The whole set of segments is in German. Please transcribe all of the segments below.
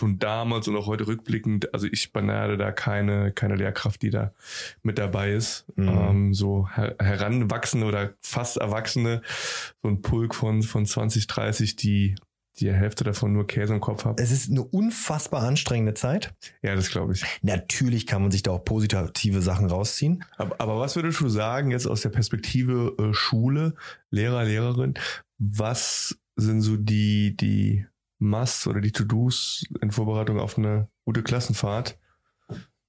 schon damals und auch heute rückblickend, also ich beneide da keine, keine Lehrkraft, die da mit dabei ist. Mhm. Ähm, so her heranwachsende oder fast Erwachsene, so ein Pulk von, von 20, 30, die die Hälfte davon nur Käse im Kopf habe. Es ist eine unfassbar anstrengende Zeit. Ja, das glaube ich. Natürlich kann man sich da auch positive Sachen rausziehen. Aber, aber was würdest du sagen jetzt aus der Perspektive äh, Schule, Lehrer, Lehrerin? Was sind so die, die Must oder die To-Dos in Vorbereitung auf eine gute Klassenfahrt,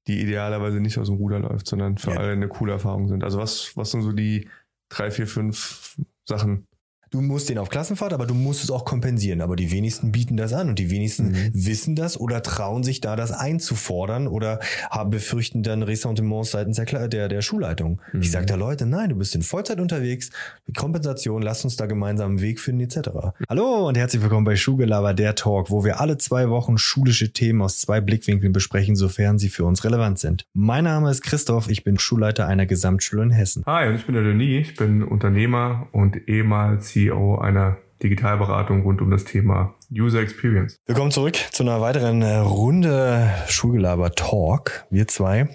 die idealerweise nicht aus dem Ruder läuft, sondern für ja. alle eine coole Erfahrung sind? Also was, was sind so die drei, vier, fünf Sachen, Du musst den auf Klassenfahrt, aber du musst es auch kompensieren. Aber die wenigsten bieten das an und die wenigsten mhm. wissen das oder trauen sich da das einzufordern oder haben befürchten dann Ressentiments seitens der, der, der Schulleitung. Mhm. Ich sage da Leute, nein, du bist in Vollzeit unterwegs, Kompensation, lass uns da gemeinsam einen Weg finden etc. Hallo und herzlich willkommen bei Schulgelaber, der Talk, wo wir alle zwei Wochen schulische Themen aus zwei Blickwinkeln besprechen, sofern sie für uns relevant sind. Mein Name ist Christoph, ich bin Schulleiter einer Gesamtschule in Hessen. Hi und ich bin der Denis, ich bin Unternehmer und ehemals CEO einer Digitalberatung rund um das Thema User Experience. Willkommen zurück zu einer weiteren äh, Runde Schulgelaber Talk. Wir zwei.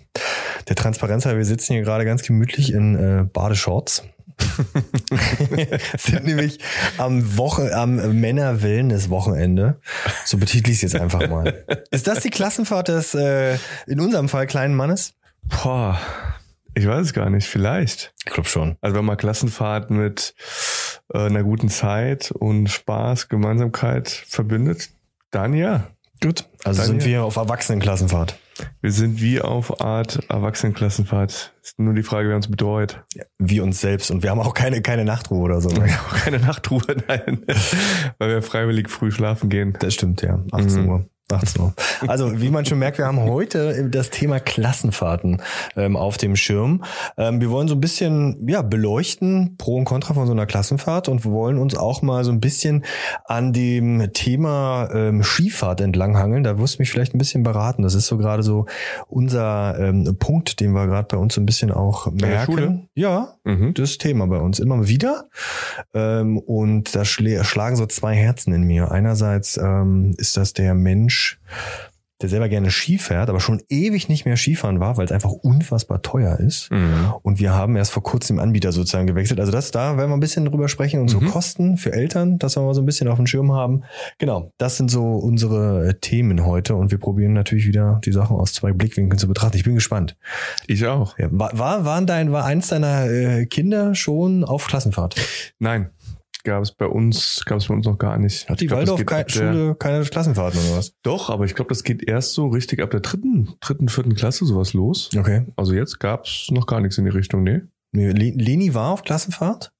Der Transparenz, wir sitzen hier gerade ganz gemütlich in äh, Badeshorts. sind nämlich am Woche, am Männer-Wellness-Wochenende. So betitel ich es jetzt einfach mal. Ist das die Klassenfahrt des, äh, in unserem Fall, kleinen Mannes? Boah, ich weiß es gar nicht, vielleicht. Ich glaube schon. Also wenn man Klassenfahrt mit äh, einer guten Zeit und Spaß, Gemeinsamkeit verbindet, dann ja. Gut, also dann sind ja. wir auf Erwachsenenklassenfahrt. Wir sind wie auf Art Erwachsenenklassenfahrt. Ist nur die Frage, wer uns betreut. Ja, wie uns selbst. Und wir haben auch keine, keine Nachtruhe oder so. Wir haben auch keine Nachtruhe, nein. Weil wir freiwillig früh schlafen gehen. Das stimmt, ja. 18 mhm. Uhr. 18 Uhr. Also, wie man schon merkt, wir haben heute das Thema Klassenfahrten ähm, auf dem Schirm. Ähm, wir wollen so ein bisschen ja, beleuchten, Pro und Contra von so einer Klassenfahrt und wir wollen uns auch mal so ein bisschen an dem Thema ähm, Skifahrt entlanghangeln. Da wirst du mich vielleicht ein bisschen beraten. Das ist so gerade so unser ähm, Punkt, den wir gerade bei uns so ein bisschen auch merken. Ja, mhm. das Thema bei uns immer wieder. Ähm, und da schlagen so zwei Herzen in mir. Einerseits ähm, ist das der Mensch, Mensch, der selber gerne Ski fährt, aber schon ewig nicht mehr Skifahren war, weil es einfach unfassbar teuer ist. Mhm. Und wir haben erst vor kurzem den Anbieter sozusagen gewechselt. Also das, da werden wir ein bisschen drüber sprechen und so mhm. Kosten für Eltern, dass wir mal so ein bisschen auf dem Schirm haben. Genau, das sind so unsere äh, Themen heute und wir probieren natürlich wieder die Sachen aus zwei Blickwinkeln zu betrachten. Ich bin gespannt. Ich auch. Ja, war, war, waren dein, war eins deiner äh, Kinder schon auf Klassenfahrt? Nein, gab es bei uns, gab es bei uns noch gar nicht. Hat die Waldorf keine Schule keine Klassenfahrten oder was? Doch, aber ich glaube, das geht erst so richtig ab der dritten, dritten, vierten Klasse sowas los. Okay. Also jetzt gab es noch gar nichts in die Richtung, nee. Leni war auf Klassenfahrt.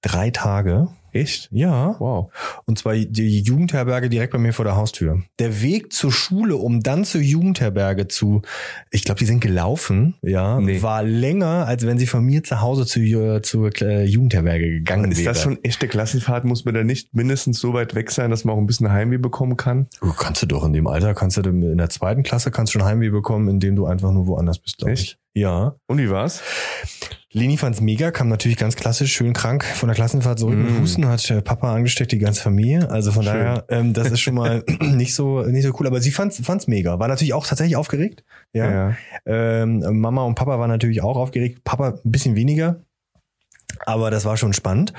Drei Tage. Echt? Ja. Wow. Und zwar die Jugendherberge direkt bei mir vor der Haustür. Der Weg zur Schule, um dann zur Jugendherberge zu, ich glaube, die sind gelaufen, ja, nee. war länger, als wenn sie von mir zu Hause zu, zur äh, Jugendherberge gegangen wäre. Ist das schon echte Klassenfahrt? Muss man da nicht mindestens so weit weg sein, dass man auch ein bisschen Heimweh bekommen kann? Du kannst du doch in dem Alter, kannst du in der zweiten Klasse kannst du schon Heimweh bekommen, indem du einfach nur woanders bist, glaube ich. Ja. Und wie war's? Leni fand's mega, kam natürlich ganz klassisch, schön krank von der Klassenfahrt zurück mm. mit Husten, hat äh, Papa angesteckt, die ganze Familie. Also von schön. daher, ähm, das ist schon mal nicht so nicht so cool. Aber sie fand's fand's mega. War natürlich auch tatsächlich aufgeregt. Ja. ja. Ähm, Mama und Papa waren natürlich auch aufgeregt. Papa ein bisschen weniger. Aber das war schon spannend.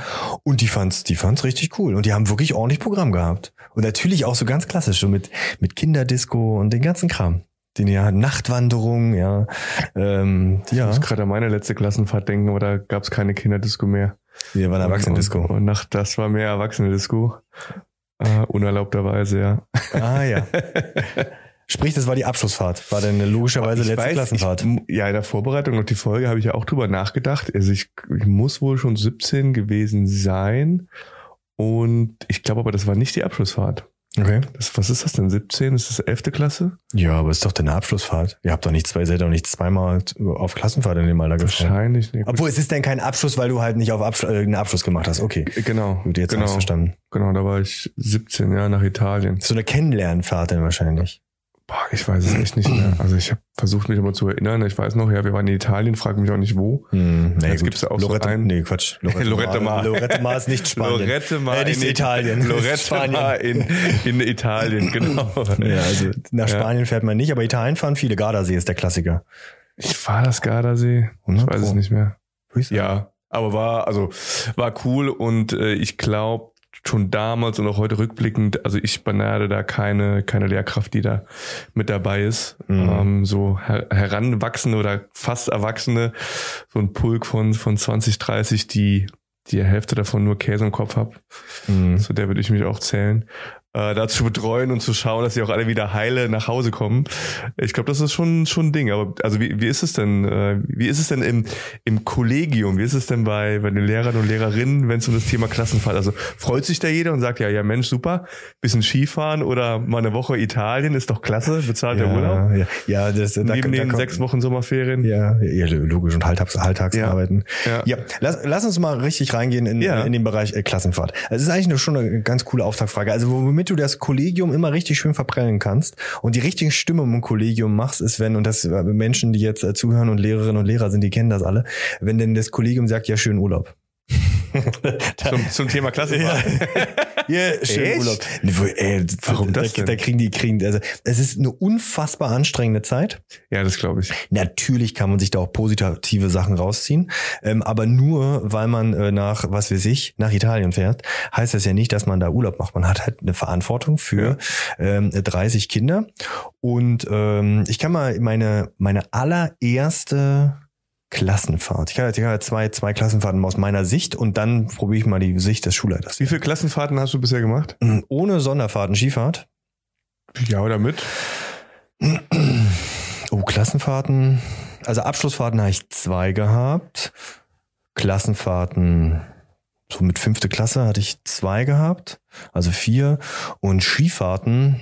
Und die fand's, die fand's richtig cool. Und die haben wirklich ordentlich Programm gehabt. Und natürlich auch so ganz klassisch, so mit, mit Kinderdisco und den ganzen Kram den ja Nachtwanderung, ja. Ähm, ja. Ich muss gerade an meine letzte Klassenfahrt denken, aber da gab es keine Kinderdisco mehr. Wir waren Erwachsenendisco. Und, und nach, das war mehr Erwachsenendisco. Äh, unerlaubterweise, ja. Ah ja. Sprich, das war die Abschlussfahrt. War dann logischerweise ich letzte weiß, Klassenfahrt. Ich, ja, in der Vorbereitung auf die Folge habe ich ja auch drüber nachgedacht. Also ich, ich muss wohl schon 17 gewesen sein. Und ich glaube aber, das war nicht die Abschlussfahrt. Okay. Das, was ist das denn? 17? Ist das 11. Klasse? Ja, aber ist doch deine Abschlussfahrt. Ihr habt doch nicht zwei, seid doch nicht zweimal auf Klassenfahrt in dem Alter gefahren. Wahrscheinlich nicht. Obwohl, es ist denn kein Abschluss, weil du halt nicht auf Abschluss, äh, einen Abschluss gemacht hast. Okay. Genau. Gut, jetzt genau. verstanden. Genau, da war ich 17, ja, nach Italien. So eine Kennenlernfahrt dann wahrscheinlich. Boah, ich weiß es echt nicht mehr. Also ich habe versucht, mich immer zu erinnern. Ich weiß noch, ja, wir waren in Italien, frage mich auch nicht wo. Hm, nee, Jetzt gut. gibt's ja auch Lorette, so einen. Nee, Quatsch. Lorette Mar. Lorette Mar ist nicht Spanien. Lorette Mar Äh, nicht in Italien. Lorette. Mar in, in Italien, genau. Ja, also nach Ja. Spanien fährt man nicht, aber Italien fahren viele. Gardasee ist der Klassiker. Ich war das Gardasee. Ich 100 weiß es nicht mehr. Ja, aber war, also, war cool und äh, ich glaube, schon damals und auch heute rückblickend, also ich beneide da keine, keine Lehrkraft, die da mit dabei ist. Mhm. Ähm, so her heranwachsende oder fast Erwachsene, so ein Pulk von, von 20, 30, die die Hälfte davon nur Käse im Kopf hab. Mhm. Zu der würde ich mich auch zählen. Äh, da zu betreuen und zu schauen, dass sie auch alle wieder heile nach Hause kommen. Ich glaube, das ist schon schon ein Ding. Aber also wie, wie ist es denn? Äh, wie ist es denn im, im Kollegium? Wie ist es denn bei, bei den Lehrern und Lehrerinnen, wenn es um das Thema Klassenfahrt? Also freut sich da jeder und sagt ja, ja Mensch, super, bisschen Skifahren oder mal eine Woche Italien ist doch klasse, bezahlter Urlaub. Ja, ja, das, da, Neben da den sechs Wochen Sommerferien. Ja, ja, logisch und Alltags, Alltagsarbeiten. Ja. Ja, lass, lass uns mal richtig reingehen in, Ja. in den Bereich äh, Klassenfahrt. Es ist eigentlich eine, schon eine ganz coole Auftaktfrage. Also womit du das Kollegium immer richtig schön verprellen kannst und die richtige Stimmung im Kollegium machst, ist wenn, und das äh, Menschen, die jetzt äh, zuhören und Lehrerinnen und Lehrer sind, die kennen das alle, wenn denn das Kollegium sagt, ja, schönen Urlaub. Zum, zum Thema Klassenfahrt. Ja, schönen Echt? Urlaub. Ey, Warum da, das denn? Da kriegen die, kriegen, also es ist eine unfassbar anstrengende Zeit. Ja, das glaube ich. Natürlich kann man sich da auch positive Sachen rausziehen, ähm, aber nur weil man äh, nach, was weiß ich, nach Italien fährt, heißt das ja nicht, dass man da Urlaub macht. Man hat halt eine Verantwortung für ähm, 30 Kinder und ähm, ich kann mal meine meine allererste Klassenfahrt. Ich kann jetzt ich kann jetzt zwei zwei Klassenfahrten aus meiner Sicht und dann probiere ich mal die Sicht des Schulleiters. Wie viele Klassenfahrten hast du bisher gemacht? Ohne Sonderfahrten, Skifahrt. Ja, oder mit? Oh, Klassenfahrten. Also Abschlussfahrten habe ich zwei gehabt. Klassenfahrten, so mit fünfte Klasse hatte ich zwei gehabt. Also vier. Und Skifahrten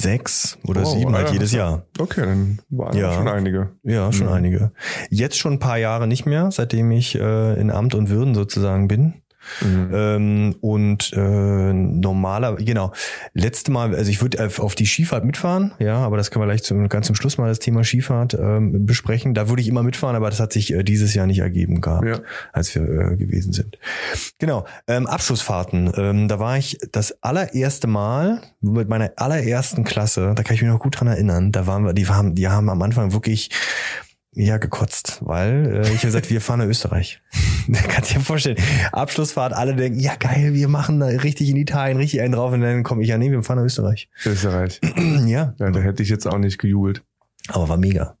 sechs oder Wow, sieben halt jedes Jahr. Okay, dann waren Ja. schon einige. Ja, schon Mhm. einige. Jetzt schon ein paar Jahre nicht mehr, seitdem ich äh, in Amt und Würden sozusagen bin. Mhm. Ähm, und äh, normaler, genau, letzte Mal, also ich würde auf die Skifahrt mitfahren, ja, aber das können wir gleich zum, ganz zum Schluss mal das Thema Skifahrt ähm, besprechen. Da würde ich immer mitfahren, aber das hat sich äh, dieses Jahr nicht ergeben gehabt, Ja. als wir äh, gewesen sind. Genau, ähm, Abschlussfahrten, ähm, da war ich das allererste Mal mit meiner allerersten Klasse, da kann ich mich noch gut dran erinnern, da waren wir, die haben, die haben am Anfang wirklich ja, gekotzt, weil äh, ich habe gesagt, wir fahren nach Österreich. Kannst du dir vorstellen. Abschlussfahrt, alle denken, ja geil, wir machen da richtig in Italien, richtig einen drauf und dann komme ich, ja nee, wir fahren nach Österreich. Österreich. ja, Ja, da hätte ich jetzt auch nicht gejubelt. aber war mega.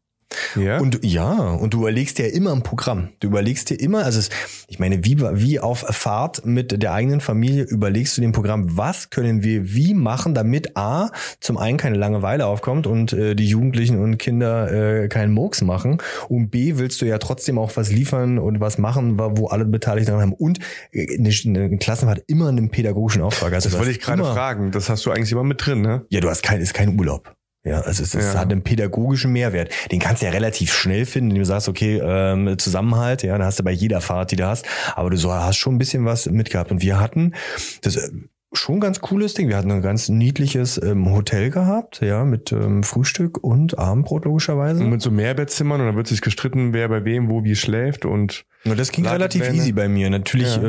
Ja? Und ja, und du überlegst dir ja immer ein Programm. Du überlegst dir immer, also es, ich meine, wie, wie auf Fahrt mit der eigenen Familie überlegst du dem Programm, was können wir wie machen, damit A, zum einen keine Langeweile aufkommt und äh, die Jugendlichen und Kinder äh, keinen Murks machen und B, willst du ja trotzdem auch was liefern und was machen, wo alle Beteiligten dran haben und äh, eine, eine Klassenfahrt immer einen pädagogischen Auftrag. Also das wollte ich gerade fragen. Das hast du eigentlich immer mit drin, ne? ja, du hast kein, ist kein Urlaub. Ja, also es, es Ja. hat einen pädagogischen Mehrwert. Den kannst du ja relativ schnell finden, indem du sagst, okay, ähm, Zusammenhalt, ja, da hast du bei jeder Fahrt, die du hast, aber du so, hast schon ein bisschen was mitgehabt. Und wir hatten das äh, schon ganz cooles Ding. Wir hatten ein ganz niedliches ähm, Hotel gehabt, ja, mit ähm, Frühstück und Abendbrot logischerweise. Und mit so Mehrbettzimmern und dann wird sich gestritten, wer bei wem wo wie schläft und Und das ging relativ Ladepläne. easy bei mir. Natürlich Ja.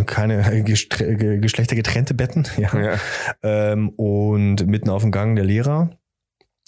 äh, keine gestre- ge- geschlechtergetrennte Betten, ja. ja. ähm, und mitten auf dem Gang der Lehrer.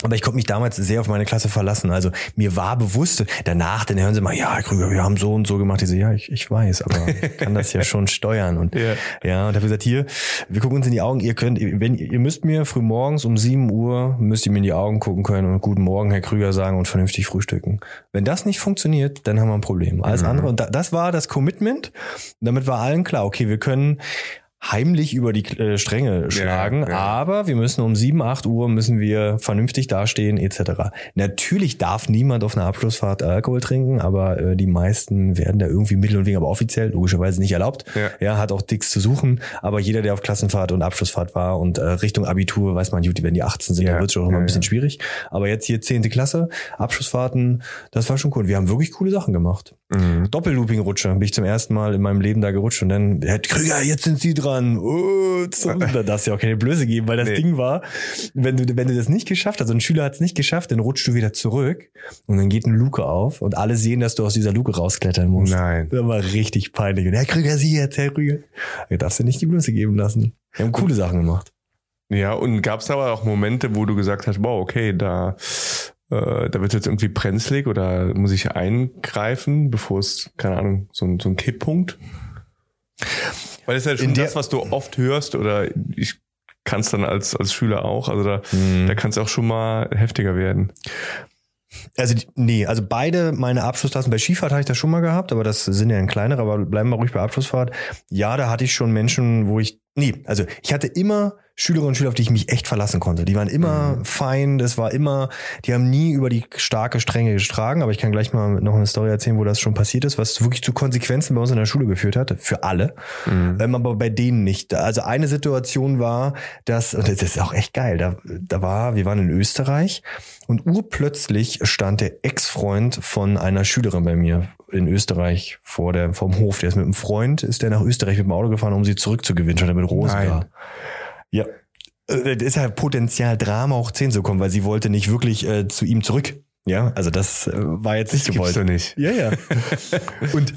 Aber ich konnte mich damals sehr auf meine Klasse verlassen. Also mir war bewusst, danach, dann hören sie mal, ja, Herr Krüger, wir haben so und so gemacht. Ich so, ja, ich, ich weiß, aber ich kann das ja schon steuern. Und Ja. ja, und habe gesagt, hier, wir gucken uns in die Augen, ihr könnt, wenn ihr müsst mir früh morgens um 7 Uhr, müsst ihr mir in die Augen gucken können und guten Morgen, Herr Krüger, sagen und vernünftig frühstücken. Wenn das nicht funktioniert, dann haben wir ein Problem. Alles Mhm. andere, und da, das war das Commitment. Damit war allen klar, okay, wir können heimlich über die äh, Stränge schlagen, ja. aber wir müssen um 7, 8 Uhr müssen wir vernünftig dastehen etc. Natürlich darf niemand auf einer Abschlussfahrt Alkohol trinken, aber äh, die meisten werden da irgendwie Mittel und Wege, aber offiziell logischerweise nicht erlaubt. Ja. Ja, hat auch Dicks zu suchen, aber jeder, der auf Klassenfahrt und Abschlussfahrt war und äh, Richtung Abitur, weiß man, gut, wenn die 18 sind, Ja, dann wird es schon mal ja, ein bisschen ja. schwierig. Aber jetzt hier 10. Klasse, Abschlussfahrten, das war schon cool. Wir haben wirklich coole Sachen gemacht. Mhm. Doppellooping-Rutsche bin ich zum ersten Mal in meinem Leben da gerutscht und dann, Herr Krüger, jetzt sind Sie dran. Irgendwann, oh, da darfst du ja auch keine Blöße geben, weil das Nee. Ding war, wenn du, wenn du das nicht geschafft hast, also ein Schüler hat es nicht geschafft, dann rutschst du wieder zurück und dann geht eine Luke auf und alle sehen, dass du aus dieser Luke rausklettern musst. Nein. Das war richtig peinlich. Und Herr Krüger, Sie jetzt, Herr Krüger. Da darfst du nicht die Blöße geben lassen. Wir haben coole Sachen gemacht. Ja, und gab es aber auch Momente, wo du gesagt hast, wow, okay, da, äh, da wird jetzt irgendwie brenzlig oder muss ich eingreifen, bevor es, keine Ahnung, so ein, so ein Kipppunkt? Weil das ist ja schon das, was du oft hörst oder ich kann es dann als, als Schüler auch, also da, Mhm. da kann es auch schon mal heftiger werden. Also nee, also beide meine Abschlussklassen, bei Skifahrt hatte ich das schon mal gehabt, aber das sind ja ein kleinere, aber bleiben wir ruhig bei Abschlussfahrt. Ja, da hatte ich schon Menschen, wo ich, nee, also ich hatte immer Schülerinnen und Schüler, auf die ich mich echt verlassen konnte. Die waren immer fein, das war immer, die haben nie über die starke Strenge getragen, aber ich kann gleich mal noch eine Story erzählen, wo das schon passiert ist, was wirklich zu Konsequenzen bei uns in der Schule geführt hat, für alle. Mhm. Ähm, aber bei denen nicht. Also eine Situation war, dass, und das ist auch echt geil, da, da war, wir waren in Österreich und urplötzlich stand der Ex-Freund von einer Schülerin bei mir in Österreich vor der, vom Hof. Der ist mit einem Freund, ist der nach Österreich mit dem Auto gefahren, um sie zurückzugewinnen, stand er mit Rosen Nein. da. Ja. Äh, Das ist ja Potenzial Drama hoch 10 zu kommen, weil sie wollte nicht wirklich äh, zu ihm zurück. Ja, also das äh, war jetzt nicht Das gibt's gewollt. doch nicht. Ja, ja. und,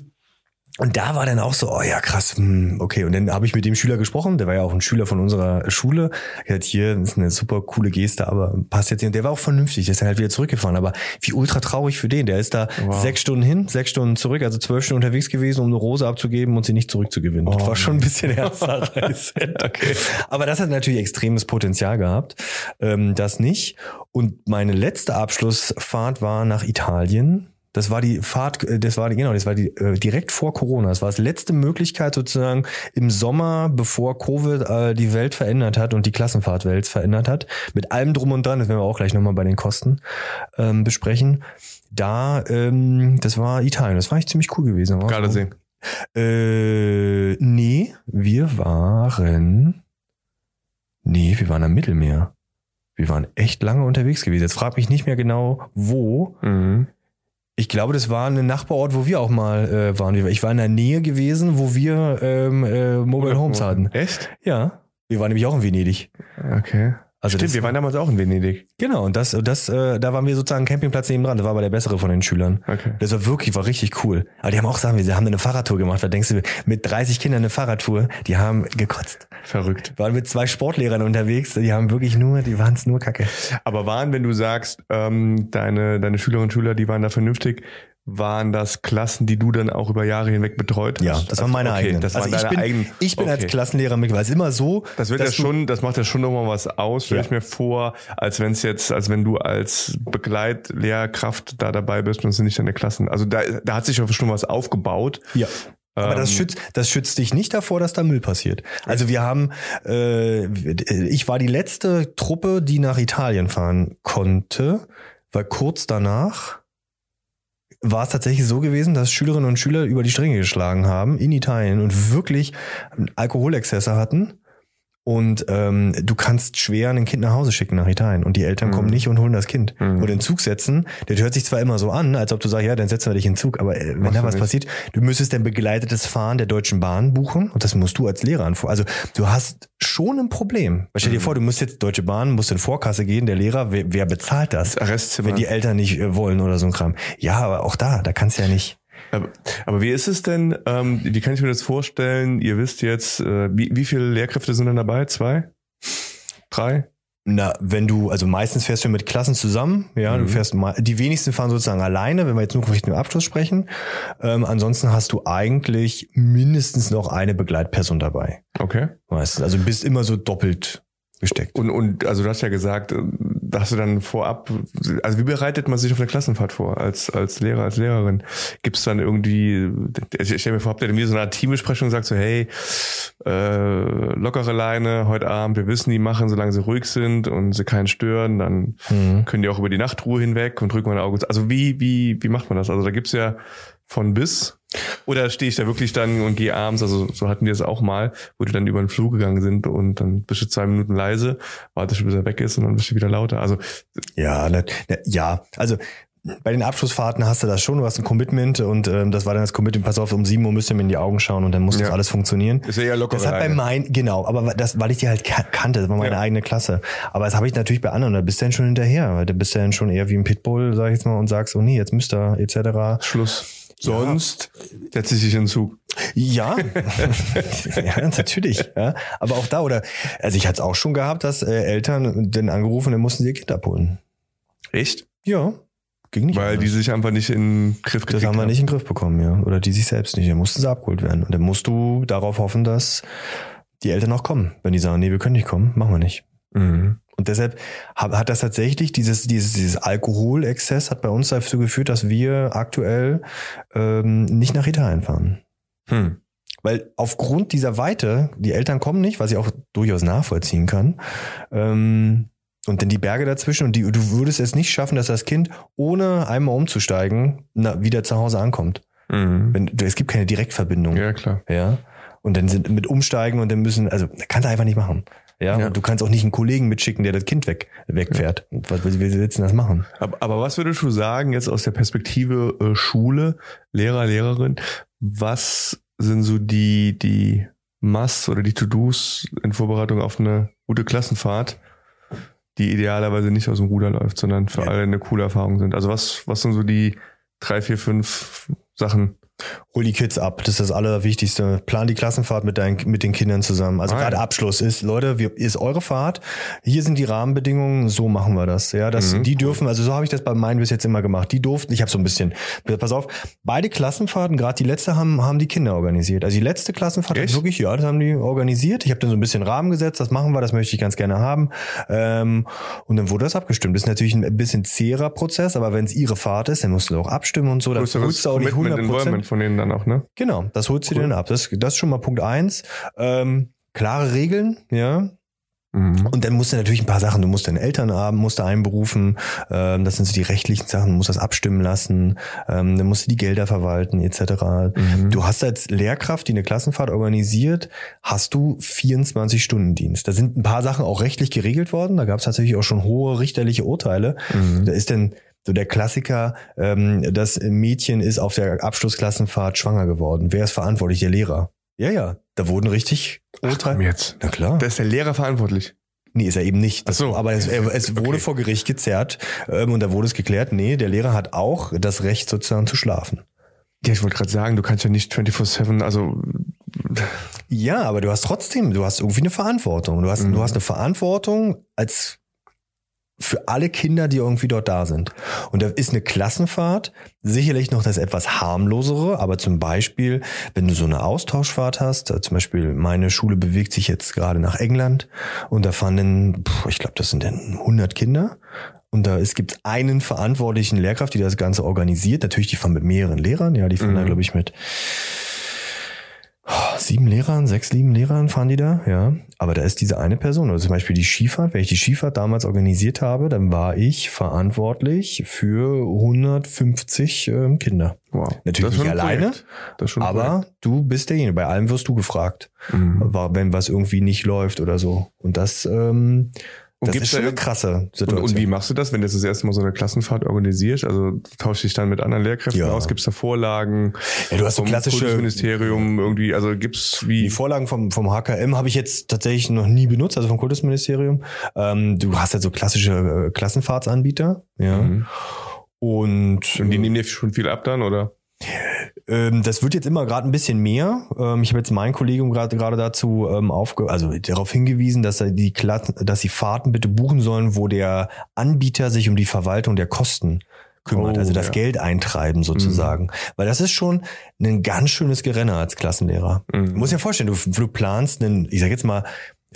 und da war dann auch so, oh ja, krass, hm, okay. Und dann habe ich mit dem Schüler gesprochen, der war ja auch ein Schüler von unserer Schule. Er hat hier, das ist eine super coole Geste, aber passt jetzt nicht. Und der war auch vernünftig, der ist dann halt wieder zurückgefahren. Aber wie ultra traurig für den. Der ist da Wow. sechs Stunden hin, sechs Stunden zurück, also zwölf Stunden unterwegs gewesen, um eine Rose abzugeben und sie nicht zurückzugewinnen. das Oh war schon ein bisschen herzzerreißend. Okay. Aber das hat natürlich extremes Potenzial gehabt. Ähm, das nicht. Und meine letzte Abschlussfahrt war nach Italien. Das war die Fahrt, äh, das war die, genau, das war die äh, direkt vor Corona. Das war das letzte Möglichkeit sozusagen im Sommer, bevor Covid äh, die Welt verändert hat und die Klassenfahrtwelt verändert hat. Mit allem drum und dran, das werden wir auch gleich nochmal bei den Kosten ähm, besprechen. Da, ähm, das war Italien. Das war echt ziemlich cool gewesen. Gardasee. äh, nee, wir waren. Nee, wir waren am Mittelmeer. Wir waren echt lange unterwegs gewesen. Jetzt frag mich nicht mehr genau, wo. Mhm. Ich glaube, das war ein Nachbarort, wo wir auch mal äh, waren. Ich war in der Nähe gewesen, wo wir ähm, äh, Mobile Homes hatten. Echt? Ja. Wir waren nämlich auch in Venedig. Okay. Also Stimmt, wir waren damals auch in Venedig. genau, und das, das, äh, da waren wir sozusagen Campingplatz neben dran. Das war aber der bessere von den Schülern. Okay. Das war wirklich, war richtig cool. Aber die haben auch sagen, wir haben eine Fahrradtour gemacht. Da denkst du, mit 30 Kindern eine Fahrradtour, die haben gekotzt. Verrückt. Waren mit zwei Sportlehrern unterwegs, die haben wirklich nur, die waren es nur Kacke. Aber waren, wenn du sagst, ähm, deine, deine Schülerinnen und Schüler, die waren da vernünftig, waren das Klassen, die du dann auch über Jahre hinweg betreut hast? Ja, das waren meine okay, eigenen. Das also waren ich bin, eigenen. ich bin als Okay. Klassenlehrer mit, weil es immer so, Das wird ja schon, das macht ja schon nochmal was aus, stelle Ja. ich mir vor, als wenn es jetzt, als wenn du als Begleitlehrkraft da dabei bist und es sind nicht deine Klassen. Also da, da hat sich ja schon was aufgebaut. Ja. Aber das Ähm, schützt, das schützt dich nicht davor, dass da Müll passiert. Also wir haben, äh, ich war die letzte Truppe, die nach Italien fahren konnte, weil kurz danach war es tatsächlich so gewesen, dass Schülerinnen und Schüler über die Stränge geschlagen haben in Italien und wirklich Alkoholexzesse hatten. Und ähm, du kannst schwer ein Kind nach Hause schicken nach Italien und die Eltern Mhm. kommen nicht und holen das Kind. Mhm. Oder den Zug setzen. Das hört sich zwar immer so an, als ob du sagst, ja, dann setzen wir dich in den Zug, aber äh, wenn Machst da was nicht. passiert, du müsstest dann begleitetes Fahren der Deutschen Bahn buchen und das musst du als Lehrer anfangen. Also du hast schon ein Problem. Weil Stell dir Mhm. vor, du musst jetzt Deutsche Bahn, musst in Vorkasse gehen, der Lehrer, wer, wer bezahlt das? Das Arrestzimmer. Wenn die Eltern nicht äh, wollen oder so ein Kram. Ja, aber auch da, da kannst du ja nicht. Aber, aber wie ist es denn, ähm, wie kann ich mir das vorstellen? Ihr wisst jetzt, äh, wie, wie viele Lehrkräfte sind denn dabei? Zwei? Drei? Na, wenn du, also meistens fährst du mit Klassen zusammen, ja, du Mhm. fährst mal, die wenigsten fahren sozusagen alleine, wenn wir jetzt nur Richtung Abschluss sprechen. Ähm, ansonsten hast du eigentlich mindestens noch eine Begleitperson dabei. Okay. Meistens. Also bist immer so doppelt gesteckt. Und, und also du hast ja gesagt, äh, da hast du dann vorab, also wie bereitet man sich auf eine Klassenfahrt vor als, als Lehrer, als Lehrerin? Gibt es dann irgendwie, ich stelle mir vor, habt ihr mir so eine Art Teambesprechung und sagt so, hey, äh, lockere Leine heute Abend, wir wissen, die machen, solange sie ruhig sind und sie keinen stören, dann Mhm. können die auch über die Nachtruhe hinweg und drücken meine Augen. Also wie, wie, wie macht man das? Also da gibt's ja von bis. Oder stehe ich da wirklich dann und gehe abends, also so hatten wir es auch mal, wo die dann über den Flur gegangen sind und dann bist du zwei Minuten leise, wartest, bis er weg ist und dann bist du wieder lauter. Also Ja, ne, ne, ja, also bei den Abschlussfahrten hast du das schon, du hast ein Commitment und ähm, das war dann das Commitment, pass auf, um 7 Uhr müsst ihr mir in die Augen schauen und dann muss das Ja. alles funktionieren. Ist ja eher locker. Das hat bei mein, genau, aber das, weil ich die halt ka- kannte, das war meine Ja. eigene Klasse. Aber das habe ich natürlich bei anderen, da bist du dann schon hinterher, weil da bist du dann schon eher wie ein Pitbull, sag ich jetzt mal, und sagst, oh nee, jetzt müsst ihr, etc. Schluss. Sonst setze ich dich in den Zug. Ja, ja, natürlich. Ja. Aber auch da, oder, also ich hatte es auch schon gehabt, dass äh, Eltern dann angerufen, dann mussten sie ihr Kind abholen. Echt? Ja, ging nicht. Weil anders. die sich einfach nicht in den Griff Das gekriegt haben wir nicht in den Griff bekommen, ja. Oder die sich selbst nicht. Dann mussten sie abgeholt werden. Und dann musst du darauf hoffen, dass die Eltern auch kommen. Wenn die sagen, nee, wir können nicht kommen, machen wir nicht. Mhm. Und deshalb hat, das tatsächlich, dieses, dieses, dieses Alkoholexzess hat bei uns dazu geführt, dass wir aktuell ähm, nicht nach Italien fahren. Hm. Weil aufgrund dieser Weite, die Eltern kommen nicht, was ich auch durchaus nachvollziehen kann. Ähm, und dann die Berge dazwischen und die, du würdest es nicht schaffen, dass das Kind ohne einmal umzusteigen na, wieder zu Hause ankommt. Mhm. Wenn, es gibt keine Direktverbindung. Ja, klar. Ja. Und dann sind mit umsteigen und dann müssen, also kannst du einfach nicht machen. Ja. Ja. Und du kannst auch nicht einen Kollegen mitschicken, der das Kind weg, wegfährt. Und Was, wie willst du das machen? Aber, aber was würdest du sagen, jetzt aus der Perspektive äh, Schule, Lehrer, Lehrerin, was sind so die, die Must oder die To-Dos in Vorbereitung auf eine gute Klassenfahrt, die idealerweise nicht aus dem Ruder läuft, sondern für Ja. alle eine coole Erfahrung sind? Also was, was sind so die drei, vier, fünf Sachen? Hol die Kids ab, das ist das Allerwichtigste. Plan die Klassenfahrt mit, deinen, mit den Kindern zusammen. Also Ah, gerade. Abschluss ist, Leute, wir, ist eure Fahrt. Hier sind die Rahmenbedingungen, so machen wir das. Ja, dass Mhm, die dürfen, also so habe ich das bei meinen bis jetzt immer gemacht. Die durften, ich habe so ein bisschen, pass auf, beide Klassenfahrten, gerade die letzte haben, haben die Kinder organisiert. Also die letzte Klassenfahrt Echt? wirklich, ja, das haben die organisiert. Ich habe dann so ein bisschen Rahmen gesetzt, das machen wir, das möchte ich ganz gerne haben. Ähm, und dann wurde das abgestimmt. Das ist natürlich ein bisschen zäherer Prozess, aber wenn es ihre Fahrt ist, dann musst du auch abstimmen und so. Da holst du auch nicht Commitment, 100 Involvement von denen dann auch, ne? Genau, das holst du Cool. dir dann ab. Das, das ist schon mal Punkt eins. Ähm, klare Regeln, ja. Mhm. Und dann musst du natürlich ein paar Sachen, du musst deine Eltern haben, musst du einberufen, ähm, das sind so die rechtlichen Sachen, du musst das abstimmen lassen, ähm, dann musst du die Gelder verwalten, etc. Mhm. Du hast als Lehrkraft, die eine Klassenfahrt organisiert, hast du 24-Stunden-Dienst. Da sind ein paar Sachen auch rechtlich geregelt worden. Da gab es tatsächlich auch schon hohe richterliche Urteile. Mhm. Da ist denn so der Klassiker, ähm, das Mädchen ist auf der Abschlussklassenfahrt schwanger geworden. Wer ist verantwortlich? Der Lehrer. Ja, ja, da wurden richtig Urteile. jetzt. Na klar. Da ist der Lehrer verantwortlich. Nee, ist er eben nicht. Ach so. Aber es, es wurde Okay. vor Gericht gezerrt ähm, und da wurde es geklärt, nee, der Lehrer hat auch das Recht sozusagen zu schlafen. Ja, ich wollte gerade sagen, du kannst ja nicht 24-7, also Ja, aber du hast trotzdem, du hast irgendwie eine Verantwortung. Du hast, Mhm. du hast eine Verantwortung als für alle Kinder, die irgendwie dort da sind. Und da ist eine Klassenfahrt sicherlich noch das etwas harmlosere, aber zum Beispiel, wenn du so eine Austauschfahrt hast, äh, zum Beispiel meine Schule bewegt sich jetzt gerade nach England und da fahren dann, puh, ich glaube, das sind dann 100 Kinder. Und da es gibt einen verantwortlichen Lehrkraft, die das Ganze organisiert. Natürlich, die fahren mit mehreren Lehrern. Ja, die fahren da, Mhm. glaube ich, mit sieben Lehrern, sechs, sieben Lehrern fahren die da. Ja, aber da ist diese eine Person. Also zum Beispiel die Skifahrt. Wenn ich die Skifahrt damals organisiert habe, dann war ich verantwortlich für 150 ähm, Kinder. wow. Natürlich nicht ein alleine, Aber du bist derjenige. Bei allem wirst du gefragt. Mhm. wenn was irgendwie nicht läuft oder so. Und das, ähm, Und das ist schon da eine krasse Und, Situation. und wie machst du das, wenn du das erste Mal so eine Klassenfahrt organisierst? Also du tauschst dich dann mit anderen Lehrkräften Ja. aus, gibt's da Vorlagen Ja, du hast so klassische- Kultusministerium irgendwie, also gibt's wie Die Vorlagen vom, vom HKM habe ich jetzt tatsächlich noch nie benutzt, also vom Kultusministerium. Ähm, du hast ja so klassische äh, Klassenfahrtsanbieter, ja. Mhm. Und, Und die nehmen dir schon viel ab dann, oder? Ähm, das wird jetzt immer gerade ein bisschen mehr. Ähm, ich habe jetzt mein Kollegium gerade gerade dazu ähm, aufge also darauf hingewiesen, dass er die Klassen, dass die Fahrten bitte buchen sollen, wo der Anbieter sich um die Verwaltung der Kosten kümmert, Oh, also das ja. Geld eintreiben sozusagen. Weil das ist schon ein ganz schönes Gerenne als Klassenlehrer. Mhm. Du musst dir vorstellen, du, du planst einen, ich sag jetzt mal,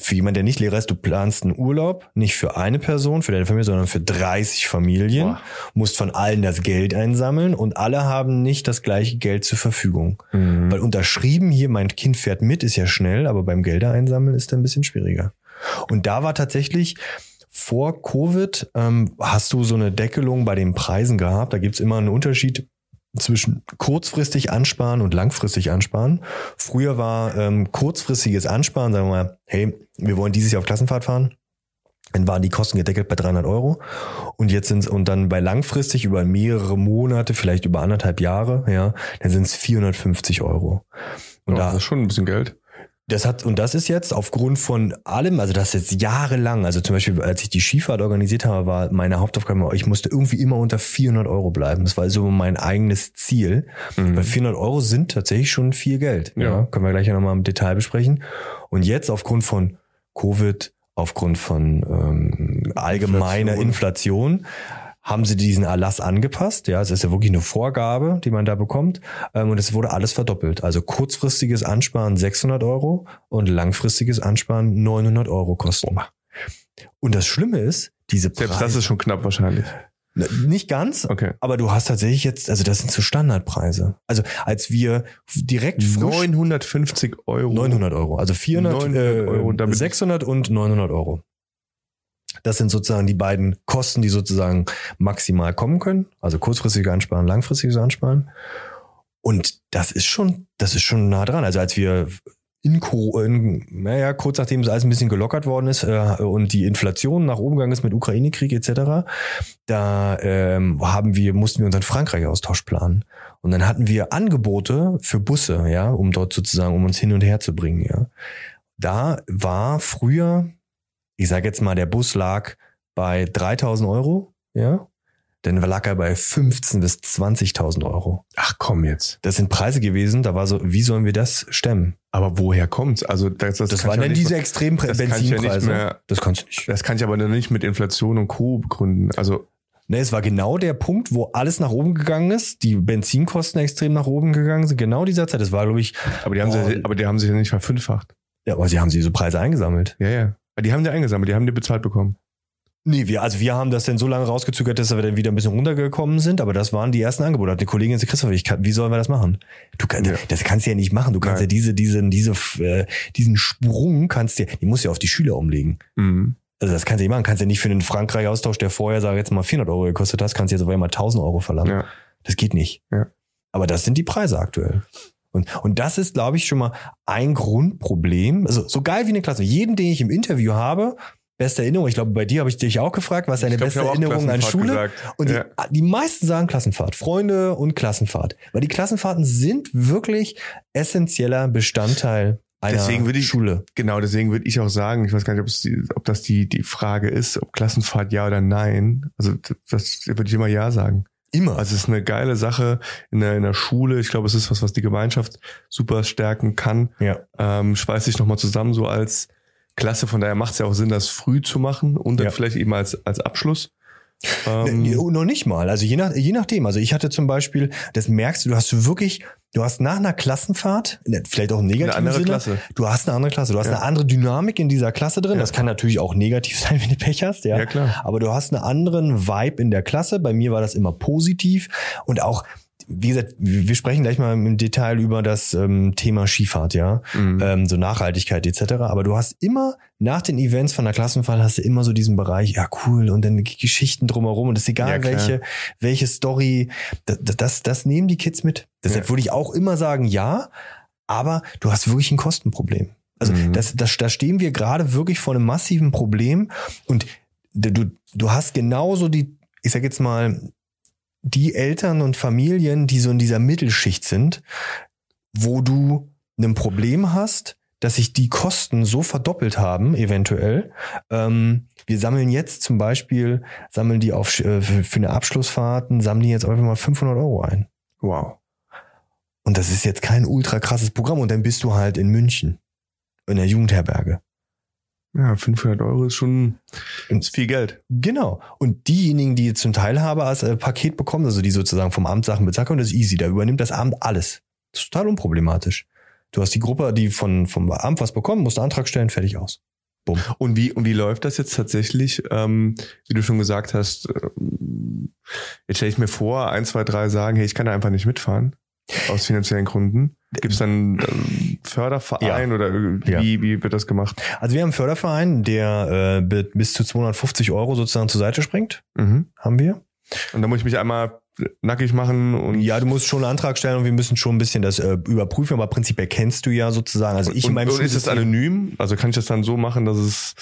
für jemanden, der nicht Lehrer ist, du planst einen Urlaub, nicht für eine Person, für deine Familie, sondern für 30 Familien, Boah. musst von allen das Geld einsammeln und alle haben nicht das gleiche Geld zur Verfügung. Mhm. Weil unterschrieben hier, mein Kind fährt mit, ist ja schnell, aber beim Gelder einsammeln ist dann ein bisschen schwieriger. Und da war tatsächlich vor Covid, ähm, hast du so eine Deckelung bei den Preisen gehabt. Da gibt's immer einen Unterschied zwischen kurzfristig ansparen und langfristig ansparen. Früher war ähm, kurzfristiges Ansparen, sagen wir mal, hey, wir wollen dieses Jahr auf Klassenfahrt fahren. Dann waren die Kosten gedeckelt bei 300 Euro und jetzt sind und dann bei langfristig über mehrere Monate, vielleicht über anderthalb Jahre, ja, dann sind es 450 Euro. Und ja, da, das ist schon ein bisschen Geld. Das hat, und das ist jetzt aufgrund von allem, also das ist jetzt jahrelang, also zum Beispiel, als ich die Skifahrt organisiert habe, war meine Hauptaufgabe, ich musste irgendwie immer unter 400 Euro bleiben. Das war so mein eigenes Ziel. Mhm. Weil 400 Euro sind tatsächlich schon viel Geld. Ja. ja können wir gleich nochmal im Detail besprechen. Und jetzt aufgrund von Covid, aufgrund von ähm, allgemeiner Inflation. Inflation haben sie diesen Erlass angepasst. Ja, es ist ja wirklich eine Vorgabe, die man da bekommt. Ähm, und es wurde alles verdoppelt. Also kurzfristiges Ansparen 600 Euro und langfristiges Ansparen 900 Euro kosten. Und das Schlimme ist, diese Preise. Selbst das ist schon knapp wahrscheinlich. Nicht ganz, okay. aber du hast tatsächlich jetzt, also das sind so Standardpreise. Also als wir direkt frisch 950 Euro. 900 Euro, also 400, 900 äh, Euro, damit 600 und 900 Euro. Das sind sozusagen die beiden Kosten, die sozusagen maximal kommen können. Also kurzfristiges Ansparen, langfristiges Ansparen. Und das ist schon, das ist schon nah dran. Also als wir in, in naja, kurz nachdem es alles ein bisschen gelockert worden ist äh, und die Inflation nach oben gegangen ist mit Ukraine-Krieg etc., da ähm, haben wir, mussten wir unseren Frankreich-Austausch planen. Und dann hatten wir Angebote für Busse, ja, um dort sozusagen, um uns hin und her zu bringen, ja. Da war früher, ich sage jetzt mal, der Bus lag bei 3000 Euro, ja, dann lag er bei 15.000 bis 20.000 Euro. Ach komm jetzt. Das sind Preise gewesen, da war so, wie sollen wir das stemmen? Aber woher kommt's? Also das, das, das waren dann diese extremen das Benzinpreise. Ja mehr, das kannst du nicht. Das kann ich aber dann nicht mit Inflation und Co. begründen. Also Ne, es war genau der Punkt, wo alles nach oben gegangen ist, die Benzinkosten extrem nach oben gegangen sind, genau dieser Zeit. Das war, glaube ich. Aber die haben, oh, sie, aber die haben sich ja nicht verfünffacht. Ja, aber sie haben diese Preise eingesammelt. Ja, ja. Die haben die eingesammelt, die haben die bezahlt bekommen. Nee, wir, also wir haben das dann so lange rausgezögert, dass wir dann wieder ein bisschen runtergekommen sind, aber das waren die ersten Angebote. Hat die Kollegin gesagt, Christoph, ich kann, wie sollen wir das machen? Du kannst, ja. das kannst du ja nicht machen. Du kannst Nein. ja diese, diesen, diese, äh, diesen Sprung kannst du, die musst du ja auf die Schüler umlegen. Mhm. Also das kannst du nicht machen. Kannst du ja nicht für einen Frankreich-Austausch, der vorher, sag jetzt mal 400 Euro gekostet hat, kannst du jetzt auf einmal 1000 Euro verlangen. Ja. Das geht nicht. Ja. Aber das sind die Preise aktuell. Und, und das ist, glaube ich, schon mal ein Grundproblem. Also so geil wie eine Klasse. Jeden, den ich im Interview habe, beste Erinnerung. Ich glaube, bei dir habe ich dich auch gefragt, was deine beste Erinnerung an Schule? Gesagt. Und die, ja. die meisten sagen Klassenfahrt, Freunde und Klassenfahrt. Weil die Klassenfahrten sind wirklich essentieller Bestandteil einer deswegen würde ich, Schule. Genau, deswegen würde ich auch sagen, ich weiß gar nicht, ob, es die, ob das die, die Frage ist, ob Klassenfahrt ja oder nein. Also das würde ich immer ja sagen. Immer. Also es ist eine geile Sache in der, in der Schule. Ich glaube, es ist was, was die Gemeinschaft super stärken kann. Ja. Ähm, schweißt sich nochmal zusammen so als Klasse. Von daher macht es ja auch Sinn, das früh zu machen und dann ja. vielleicht eben als, als Abschluss. Ähm, nee, noch nicht mal. Also je, nach, je nachdem. Also ich hatte zum Beispiel, das merkst du, du hast wirklich, du hast nach einer Klassenfahrt, ne, vielleicht auch im negativen eine andere Sinne, Klasse. du hast eine andere Klasse, du hast ja. eine andere Dynamik in dieser Klasse drin. Ja. Das kann natürlich auch negativ sein, wenn du Pech hast, ja. ja klar. Aber du hast einen anderen Vibe in der Klasse. Bei mir war das immer positiv und auch wie gesagt, wir sprechen gleich mal im Detail über das ähm, Thema Skifahrt, ja, mhm. ähm, so Nachhaltigkeit etc. Aber du hast immer nach den Events von der Klassenfahrt hast du immer so diesen Bereich, ja cool und dann Geschichten drumherum und es ist egal ja, welche welche Story, das, das das nehmen die Kids mit. Deshalb ja. würde ich auch immer sagen, ja, aber du hast wirklich ein Kostenproblem. Also mhm. das, das, da stehen wir gerade wirklich vor einem massiven Problem und du, du hast genauso die, ich sag jetzt mal, die Eltern und Familien, die so in dieser Mittelschicht sind, wo du ein Problem hast, dass sich die Kosten so verdoppelt haben, eventuell. Ähm, wir sammeln jetzt zum Beispiel, sammeln die auf, äh, für eine Abschlussfahrten, sammeln die jetzt einfach mal 500 Euro ein. Wow. Und das ist jetzt kein ultra krasses Programm und dann bist du halt in München, in der Jugendherberge. Ja, 500 Euro ist schon ist viel Geld. Genau. Und diejenigen, die zum Teilhabe als äh, Paket bekommen, also die sozusagen vom Amt Sachen bezahlen können, das ist easy. Da übernimmt das Amt alles. Das ist total unproblematisch. Du hast die Gruppe, die von, vom Amt was bekommen, musst einen Antrag stellen, fertig aus. Bumm. Und wie, und wie läuft das jetzt tatsächlich? Ähm, wie du schon gesagt hast, ähm, jetzt stelle ich mir vor, ein, zwei, drei sagen, hey, ich kann da einfach nicht mitfahren. Aus finanziellen Gründen. Gibt es dann einen Förderverein ja. oder wie, ja. wie wird das gemacht? Also wir haben einen Förderverein, der äh, bis zu 250 Euro sozusagen zur Seite springt. Mhm. Haben wir. Und da muss ich mich einmal nackig machen und ja, du musst schon einen Antrag stellen und wir müssen schon ein bisschen das äh, überprüfen, aber prinzipiell kennst du ja sozusagen. Also ich und, in meinem und ist es anonym? Also kann ich das dann so machen, dass es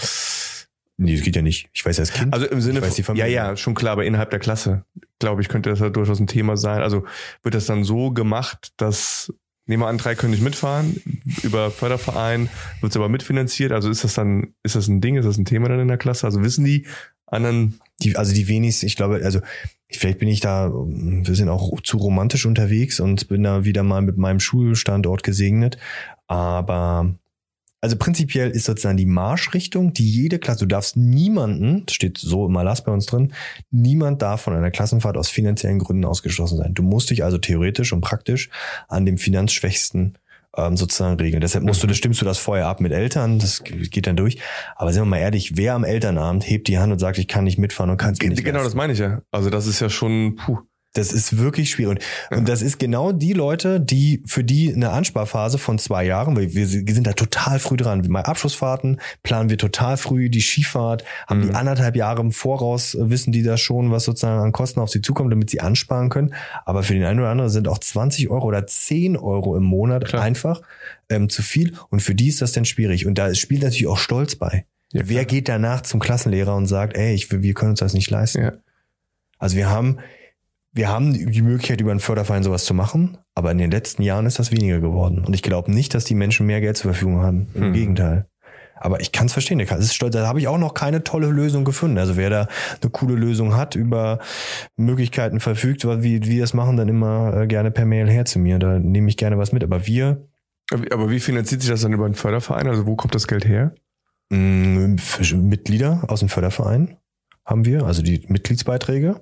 Nee, das geht ja nicht. Ich weiß ja das Kind. Also im Sinne von, ja, ja, schon klar, aber innerhalb der Klasse, glaube ich, könnte das ja durchaus ein Thema sein. Also wird das dann so gemacht, dass, nehmen wir an, drei können nicht mitfahren, über Förderverein wird es aber mitfinanziert. Also ist das dann, ist das ein Ding, ist das ein Thema dann in der Klasse? Also wissen die anderen, Die, also die wenigsten, ich glaube, also vielleicht bin ich da, wir sind auch zu romantisch unterwegs und bin da wieder mal mit meinem Schulstandort gesegnet. Aber also prinzipiell ist sozusagen die Marschrichtung, die jede Klasse, du darfst niemanden, das steht so im Erlass bei uns drin, niemand darf von einer Klassenfahrt aus finanziellen Gründen ausgeschlossen sein. Du musst dich also theoretisch und praktisch an dem Finanzschwächsten ähm, sozusagen regeln. Deshalb musst du, das stimmst du das vorher ab mit Eltern, das geht dann durch. Aber sind wir mal ehrlich, wer am Elternabend hebt die Hand und sagt, ich kann nicht mitfahren und kann es nicht genau das leisten? meine ich ja. Also das ist ja schon, puh. Das ist wirklich schwierig. Und, und das ist genau die Leute, die für die eine Ansparphase von zwei Jahren, weil wir sind da total früh dran. Bei Abschlussfahrten planen wir total früh die Skifahrt, haben die Mhm. anderthalb Jahre im Voraus, äh, wissen die das schon, was sozusagen an Kosten auf sie zukommt, damit sie ansparen können. Aber für den einen oder anderen sind auch 20 Euro oder 10 Euro im Monat Klar. einfach ähm, zu viel. Und für die ist das dann schwierig. Und da spielt natürlich auch Stolz bei. Ja, Wer geht danach zum Klassenlehrer und sagt, ey, ich, wir können uns das nicht leisten? Ja. Also wir haben, wir haben die Möglichkeit, über einen Förderverein sowas zu machen, aber in den letzten Jahren ist das weniger geworden. Und ich glaube nicht, dass die Menschen mehr Geld zur Verfügung haben. Im Hm. Gegenteil. Aber ich kann es verstehen. stolz. Da habe ich auch noch keine tolle Lösung gefunden. Also wer da eine coole Lösung hat, über Möglichkeiten verfügt, wie wie das machen, dann immer äh, gerne per Mail her zu mir. Da nehme ich gerne was mit. Aber wir Aber wie finanziert sich das dann über einen Förderverein? Also wo kommt das Geld her? F- Mitglieder aus dem Förderverein haben wir, also die Mitgliedsbeiträge.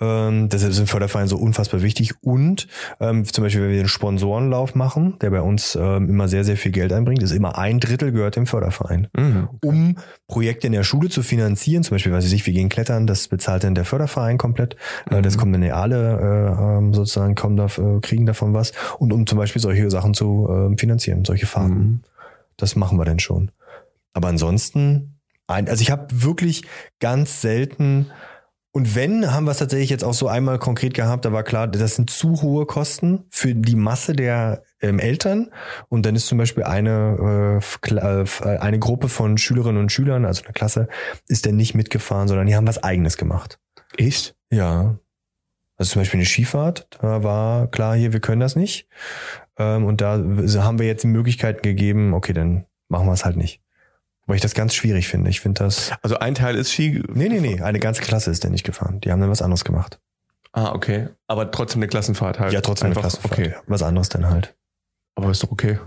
Ähm, deshalb sind Fördervereine so unfassbar wichtig. Und ähm, zum Beispiel, wenn wir einen Sponsorenlauf machen, der bei uns ähm, immer sehr, sehr viel Geld einbringt, ist immer ein Drittel gehört dem Förderverein. Mhm. Um Projekte in der Schule zu finanzieren, zum Beispiel, weiß ich nicht, wir gehen klettern, das bezahlt dann der Förderverein komplett. Äh, das Mhm. kommt dann ja alle äh, ähm, sozusagen, kommen da, äh, kriegen davon was. Und um zum Beispiel solche Sachen zu ähm, finanzieren, solche Fahrten. Mhm. Das machen wir denn schon. Aber ansonsten, ein, also ich habe wirklich ganz selten und wenn, haben wir es tatsächlich jetzt auch so einmal konkret gehabt, da war klar, das sind zu hohe Kosten für die Masse der ähm, Eltern. Und dann ist zum Beispiel eine, äh, Kla- äh, eine Gruppe von Schülerinnen und Schülern, also eine Klasse, ist dann nicht mitgefahren, sondern die haben was eigenes gemacht. Echt? Ja. Also zum Beispiel eine Skifahrt, da war klar, hier, wir können das nicht. Ähm, und da haben wir jetzt die Möglichkeiten gegeben, okay, dann machen wir es halt nicht. Weil ich das ganz schwierig finde. Ich finde das. Also ein Teil ist Ski. Nee, nee, nee. Eine ganze Klasse ist der nicht gefahren. Die haben dann was anderes gemacht. Ah, okay. Aber trotzdem eine Klassenfahrt halt. Ja, trotzdem Einfach, eine Klassenfahrt. Okay. Was anderes dann halt. Aber ist doch okay.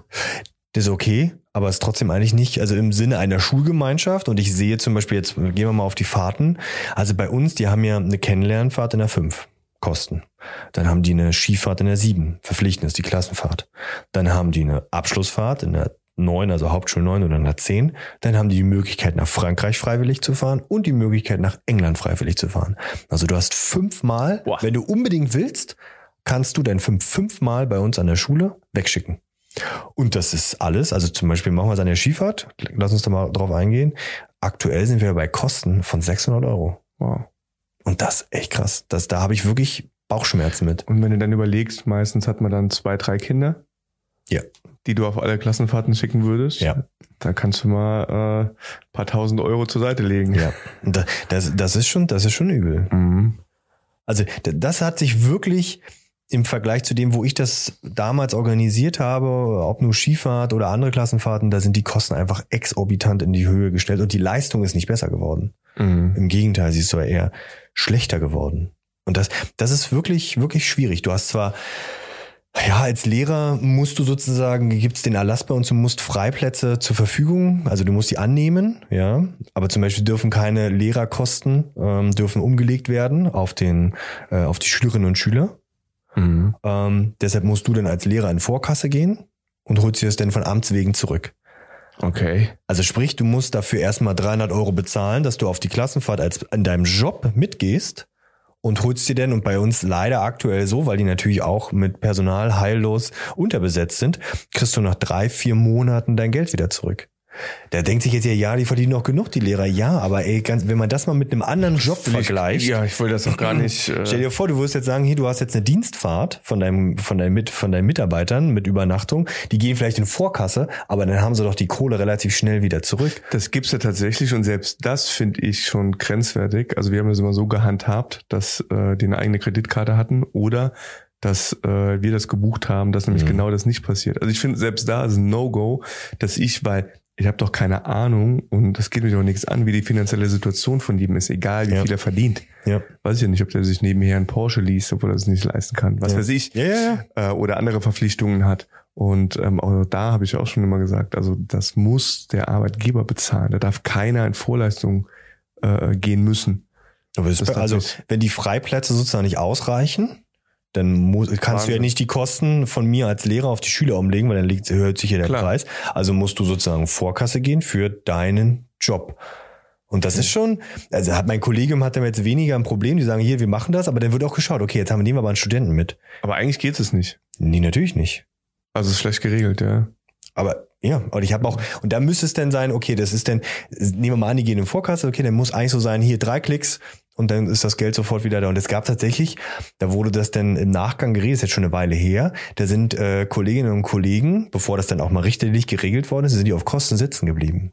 Das ist okay, aber ist trotzdem eigentlich nicht, also im Sinne einer Schulgemeinschaft. Und ich sehe zum Beispiel jetzt, gehen wir mal auf die Fahrten. Also bei uns, die haben ja eine Kennenlernfahrt in der 5. Kosten. Dann haben die eine Skifahrt in der 7. Verpflichtend ist die Klassenfahrt. Dann haben die eine Abschlussfahrt in der 9, also Hauptschul 9 oder der 10. Dann haben die die Möglichkeit, nach Frankreich freiwillig zu fahren und die Möglichkeit, nach England freiwillig zu fahren. Also du hast fünfmal, Boah. wenn du unbedingt willst, kannst du dein fünf, fünfmal bei uns an der Schule wegschicken. Und das ist alles. Also zum Beispiel machen wir es an der Skifahrt. Lass uns da mal drauf eingehen. Aktuell sind wir bei Kosten von 600 Euro. Wow. Und das ist echt krass. Das, da habe ich wirklich Bauchschmerzen mit. Und wenn du dann überlegst, meistens hat man dann zwei, drei Kinder. Ja. Die du auf alle Klassenfahrten schicken würdest. Ja. Da kannst du mal äh, ein paar tausend Euro zur Seite legen. Ja. Das, das ist schon, das ist schon übel. Mhm. Also das hat sich wirklich im Vergleich zu dem, wo ich das damals organisiert habe, ob nur Skifahrt oder andere Klassenfahrten, da sind die Kosten einfach exorbitant in die Höhe gestellt und die Leistung ist nicht besser geworden. Mhm. Im Gegenteil, sie ist sogar eher schlechter geworden. Und das, das ist wirklich, wirklich schwierig. Du hast zwar, ja, als Lehrer musst du sozusagen, gibt's den Erlass bei uns, du musst Freiplätze zur Verfügung, also du musst die annehmen, ja. Aber zum Beispiel dürfen keine Lehrerkosten, ähm, dürfen umgelegt werden auf den, äh, auf die Schülerinnen und Schüler. Mhm. Ähm, deshalb musst du dann als Lehrer in Vorkasse gehen und holst dir das dann von Amts wegen zurück. Okay. Also sprich, du musst dafür erstmal 300 Euro bezahlen, dass du auf die Klassenfahrt als in deinem Job mitgehst und holst dir denn, und bei uns leider aktuell so, weil die natürlich auch mit Personal heillos unterbesetzt sind, kriegst du nach drei, vier Monaten dein Geld wieder zurück. Der denkt sich jetzt ja, ja, die verdienen noch genug, die Lehrer. Ja, aber ey, ganz, wenn man das mal mit einem anderen Job vergleicht. Ja, ich wollte das auch gar nicht. Äh Stell dir vor, du würdest jetzt sagen, hier, du hast jetzt eine Dienstfahrt von deinem, von deinem, mit, von deinen Mitarbeitern mit Übernachtung. Die gehen vielleicht in Vorkasse, aber dann haben sie doch die Kohle relativ schnell wieder zurück. Das gibt's ja tatsächlich und selbst das finde ich schon grenzwertig. Also wir haben das immer so gehandhabt, dass äh, die eine eigene Kreditkarte hatten oder dass äh, wir das gebucht haben, dass nämlich Mhm. genau das nicht passiert. Also ich finde selbst da ist ein No-Go, dass ich, weil ich habe doch keine Ahnung und das geht mir doch nichts an, wie die finanzielle Situation von jedem ist, egal wie Ja. viel er verdient. Ja. Weiß ich ja nicht, ob der sich nebenher einen Porsche liest, obwohl er es nicht leisten kann. Was Ja. weiß ich. Ja. Äh, oder andere Verpflichtungen hat. Und ähm, auch da habe ich auch schon immer gesagt, also das muss der Arbeitgeber bezahlen. Da darf keiner in Vorleistung äh, gehen müssen. Aber Das ist also, wenn die Freiplätze sozusagen nicht ausreichen, dann muss, kannst du ja Wahnsinn. nicht die Kosten von mir als Lehrer auf die Schüler umlegen, weil dann liegt, erhöht sich ja der Klar. Preis. Also musst du sozusagen Vorkasse gehen für deinen Job. Und das ist schon, also hat mein Kollegium hat damit jetzt weniger ein Problem, die sagen, hier, wir machen das, aber dann wird auch geschaut, okay, jetzt haben wir nehmen wir aber einen Studenten mit. Aber eigentlich geht es nicht. Nee, natürlich nicht. Also es ist schlecht geregelt, ja. Aber ja, und ich habe auch, und da müsste es denn sein, okay, das ist denn, nehmen wir mal an, die gehen in Vorkasse, okay, dann muss eigentlich so sein, hier drei Klicks und dann ist das Geld sofort wieder da. Und es gab tatsächlich, da wurde das dann im Nachgang geredet, ist jetzt schon eine Weile her, da sind äh, Kolleginnen und Kollegen, bevor das dann auch mal richterlich geregelt worden ist, sind die auf Kosten sitzen geblieben.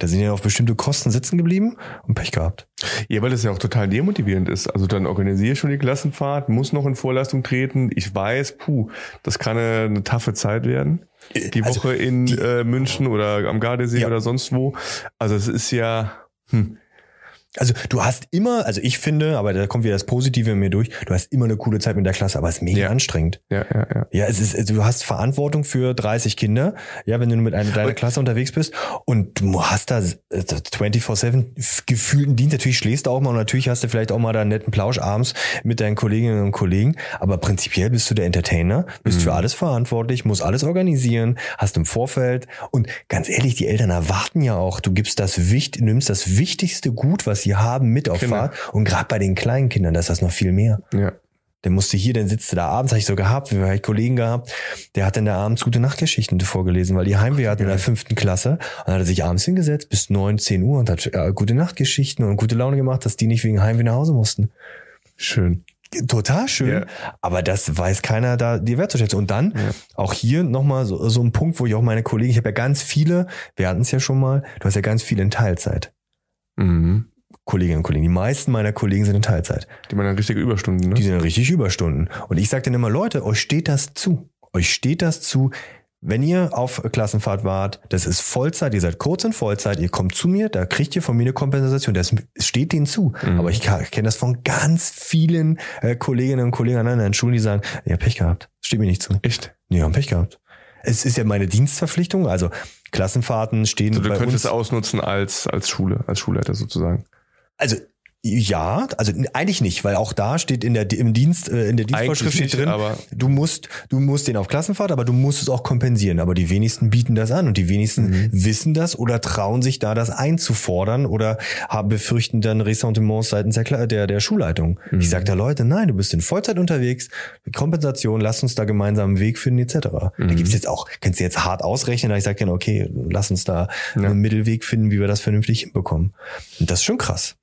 Da sind die auf bestimmte Kosten sitzen geblieben und Pech gehabt. Ja, weil das ja auch total demotivierend ist. Also dann organisiere ich schon die Klassenfahrt, muss noch in Vorleistung treten. Ich weiß, puh, das kann eine, eine taffe Zeit werden. Die Also, Woche in die- äh, München oder am Gardasee Ja. oder sonst wo. Also es ist ja, hm, Also du hast immer, also ich finde, aber da kommt wieder das Positive in mir durch, du hast immer eine coole Zeit mit der Klasse, aber es ist mega Ja. anstrengend. ja, ja, ja. Ja, es ist, also du hast Verantwortung für 30 Kinder, ja, wenn du mit einer deiner Klasse unterwegs bist und du hast da äh, 24-7 gefühlten Dienst. Natürlich schläfst du auch mal und natürlich hast du vielleicht auch mal da einen netten Plausch abends mit deinen Kolleginnen und Kollegen, aber prinzipiell bist du der Entertainer, bist Mhm. für alles verantwortlich, musst alles organisieren, hast im Vorfeld und ganz ehrlich, die Eltern erwarten ja auch, du gibst das Wicht, nimmst das wichtigste Gut, was sie haben, mit auf Genau. Fahrt und gerade bei den kleinen Kindern, da ist das noch viel mehr. ja. Der musste hier, dann sitzt du da abends, habe ich so gehabt, wir haben Kollegen gehabt, der hat dann da abends gute Nachtgeschichten vorgelesen, weil die Heimweh hatten in der fünften Klasse. Und dann hat er sich abends hingesetzt bis neun, zehn Uhr und hat äh, gute Nachtgeschichten und gute Laune gemacht, dass die nicht wegen Heimweh nach Hause mussten. Schön. Total schön, Ja. aber das weiß keiner da die wertzuschätzen. Und dann Ja. auch hier nochmal so, so ein Punkt, wo ich auch meine Kollegen, ich habe ja ganz viele, wir hatten es ja schon mal, du hast ja ganz viele in Teilzeit. Mhm. Kolleginnen und Kollegen. Die meisten meiner Kollegen sind in Teilzeit. Die man dann richtige Überstunden, ne? Die sind richtig Überstunden. Und ich sage dann immer, Leute, euch steht das zu. Euch steht das zu. Wenn ihr auf Klassenfahrt wart, das ist Vollzeit, ihr seid kurz in Vollzeit, ihr kommt zu mir, da kriegt ihr von mir eine Kompensation, das steht denen zu. Mhm. Aber ich kenne das von ganz vielen äh, Kolleginnen und Kollegen an anderen Schulen, die sagen, ihr habt Pech gehabt, steht mir nicht zu. Echt? Nee, haben Pech gehabt. Es ist ja meine Dienstverpflichtung, also Klassenfahrten stehen Also du bei könntest uns. es ausnutzen als, als Schule, als Schulleiter sozusagen. Also ja, also eigentlich nicht, weil auch da steht in der im Dienst äh, in der Dienstvorschrift steht nicht, drin, aber- du musst du musst den auf Klassenfahrt, aber du musst es auch kompensieren. Aber die wenigsten bieten das an und die wenigsten Mhm. wissen das oder trauen sich da das einzufordern oder haben befürchten dann Ressentiments seitens der der, der Schulleitung. Mhm. Ich sage da Leute, nein, du bist in Vollzeit unterwegs, Kompensation, lass uns da gemeinsam einen Weg finden etc. Da Mhm. gibt's jetzt auch, kannst du jetzt hart ausrechnen, aber ich sage dann okay, lass uns da Ja. einen Mittelweg finden, wie wir das vernünftig hinbekommen. Und das ist schon krass.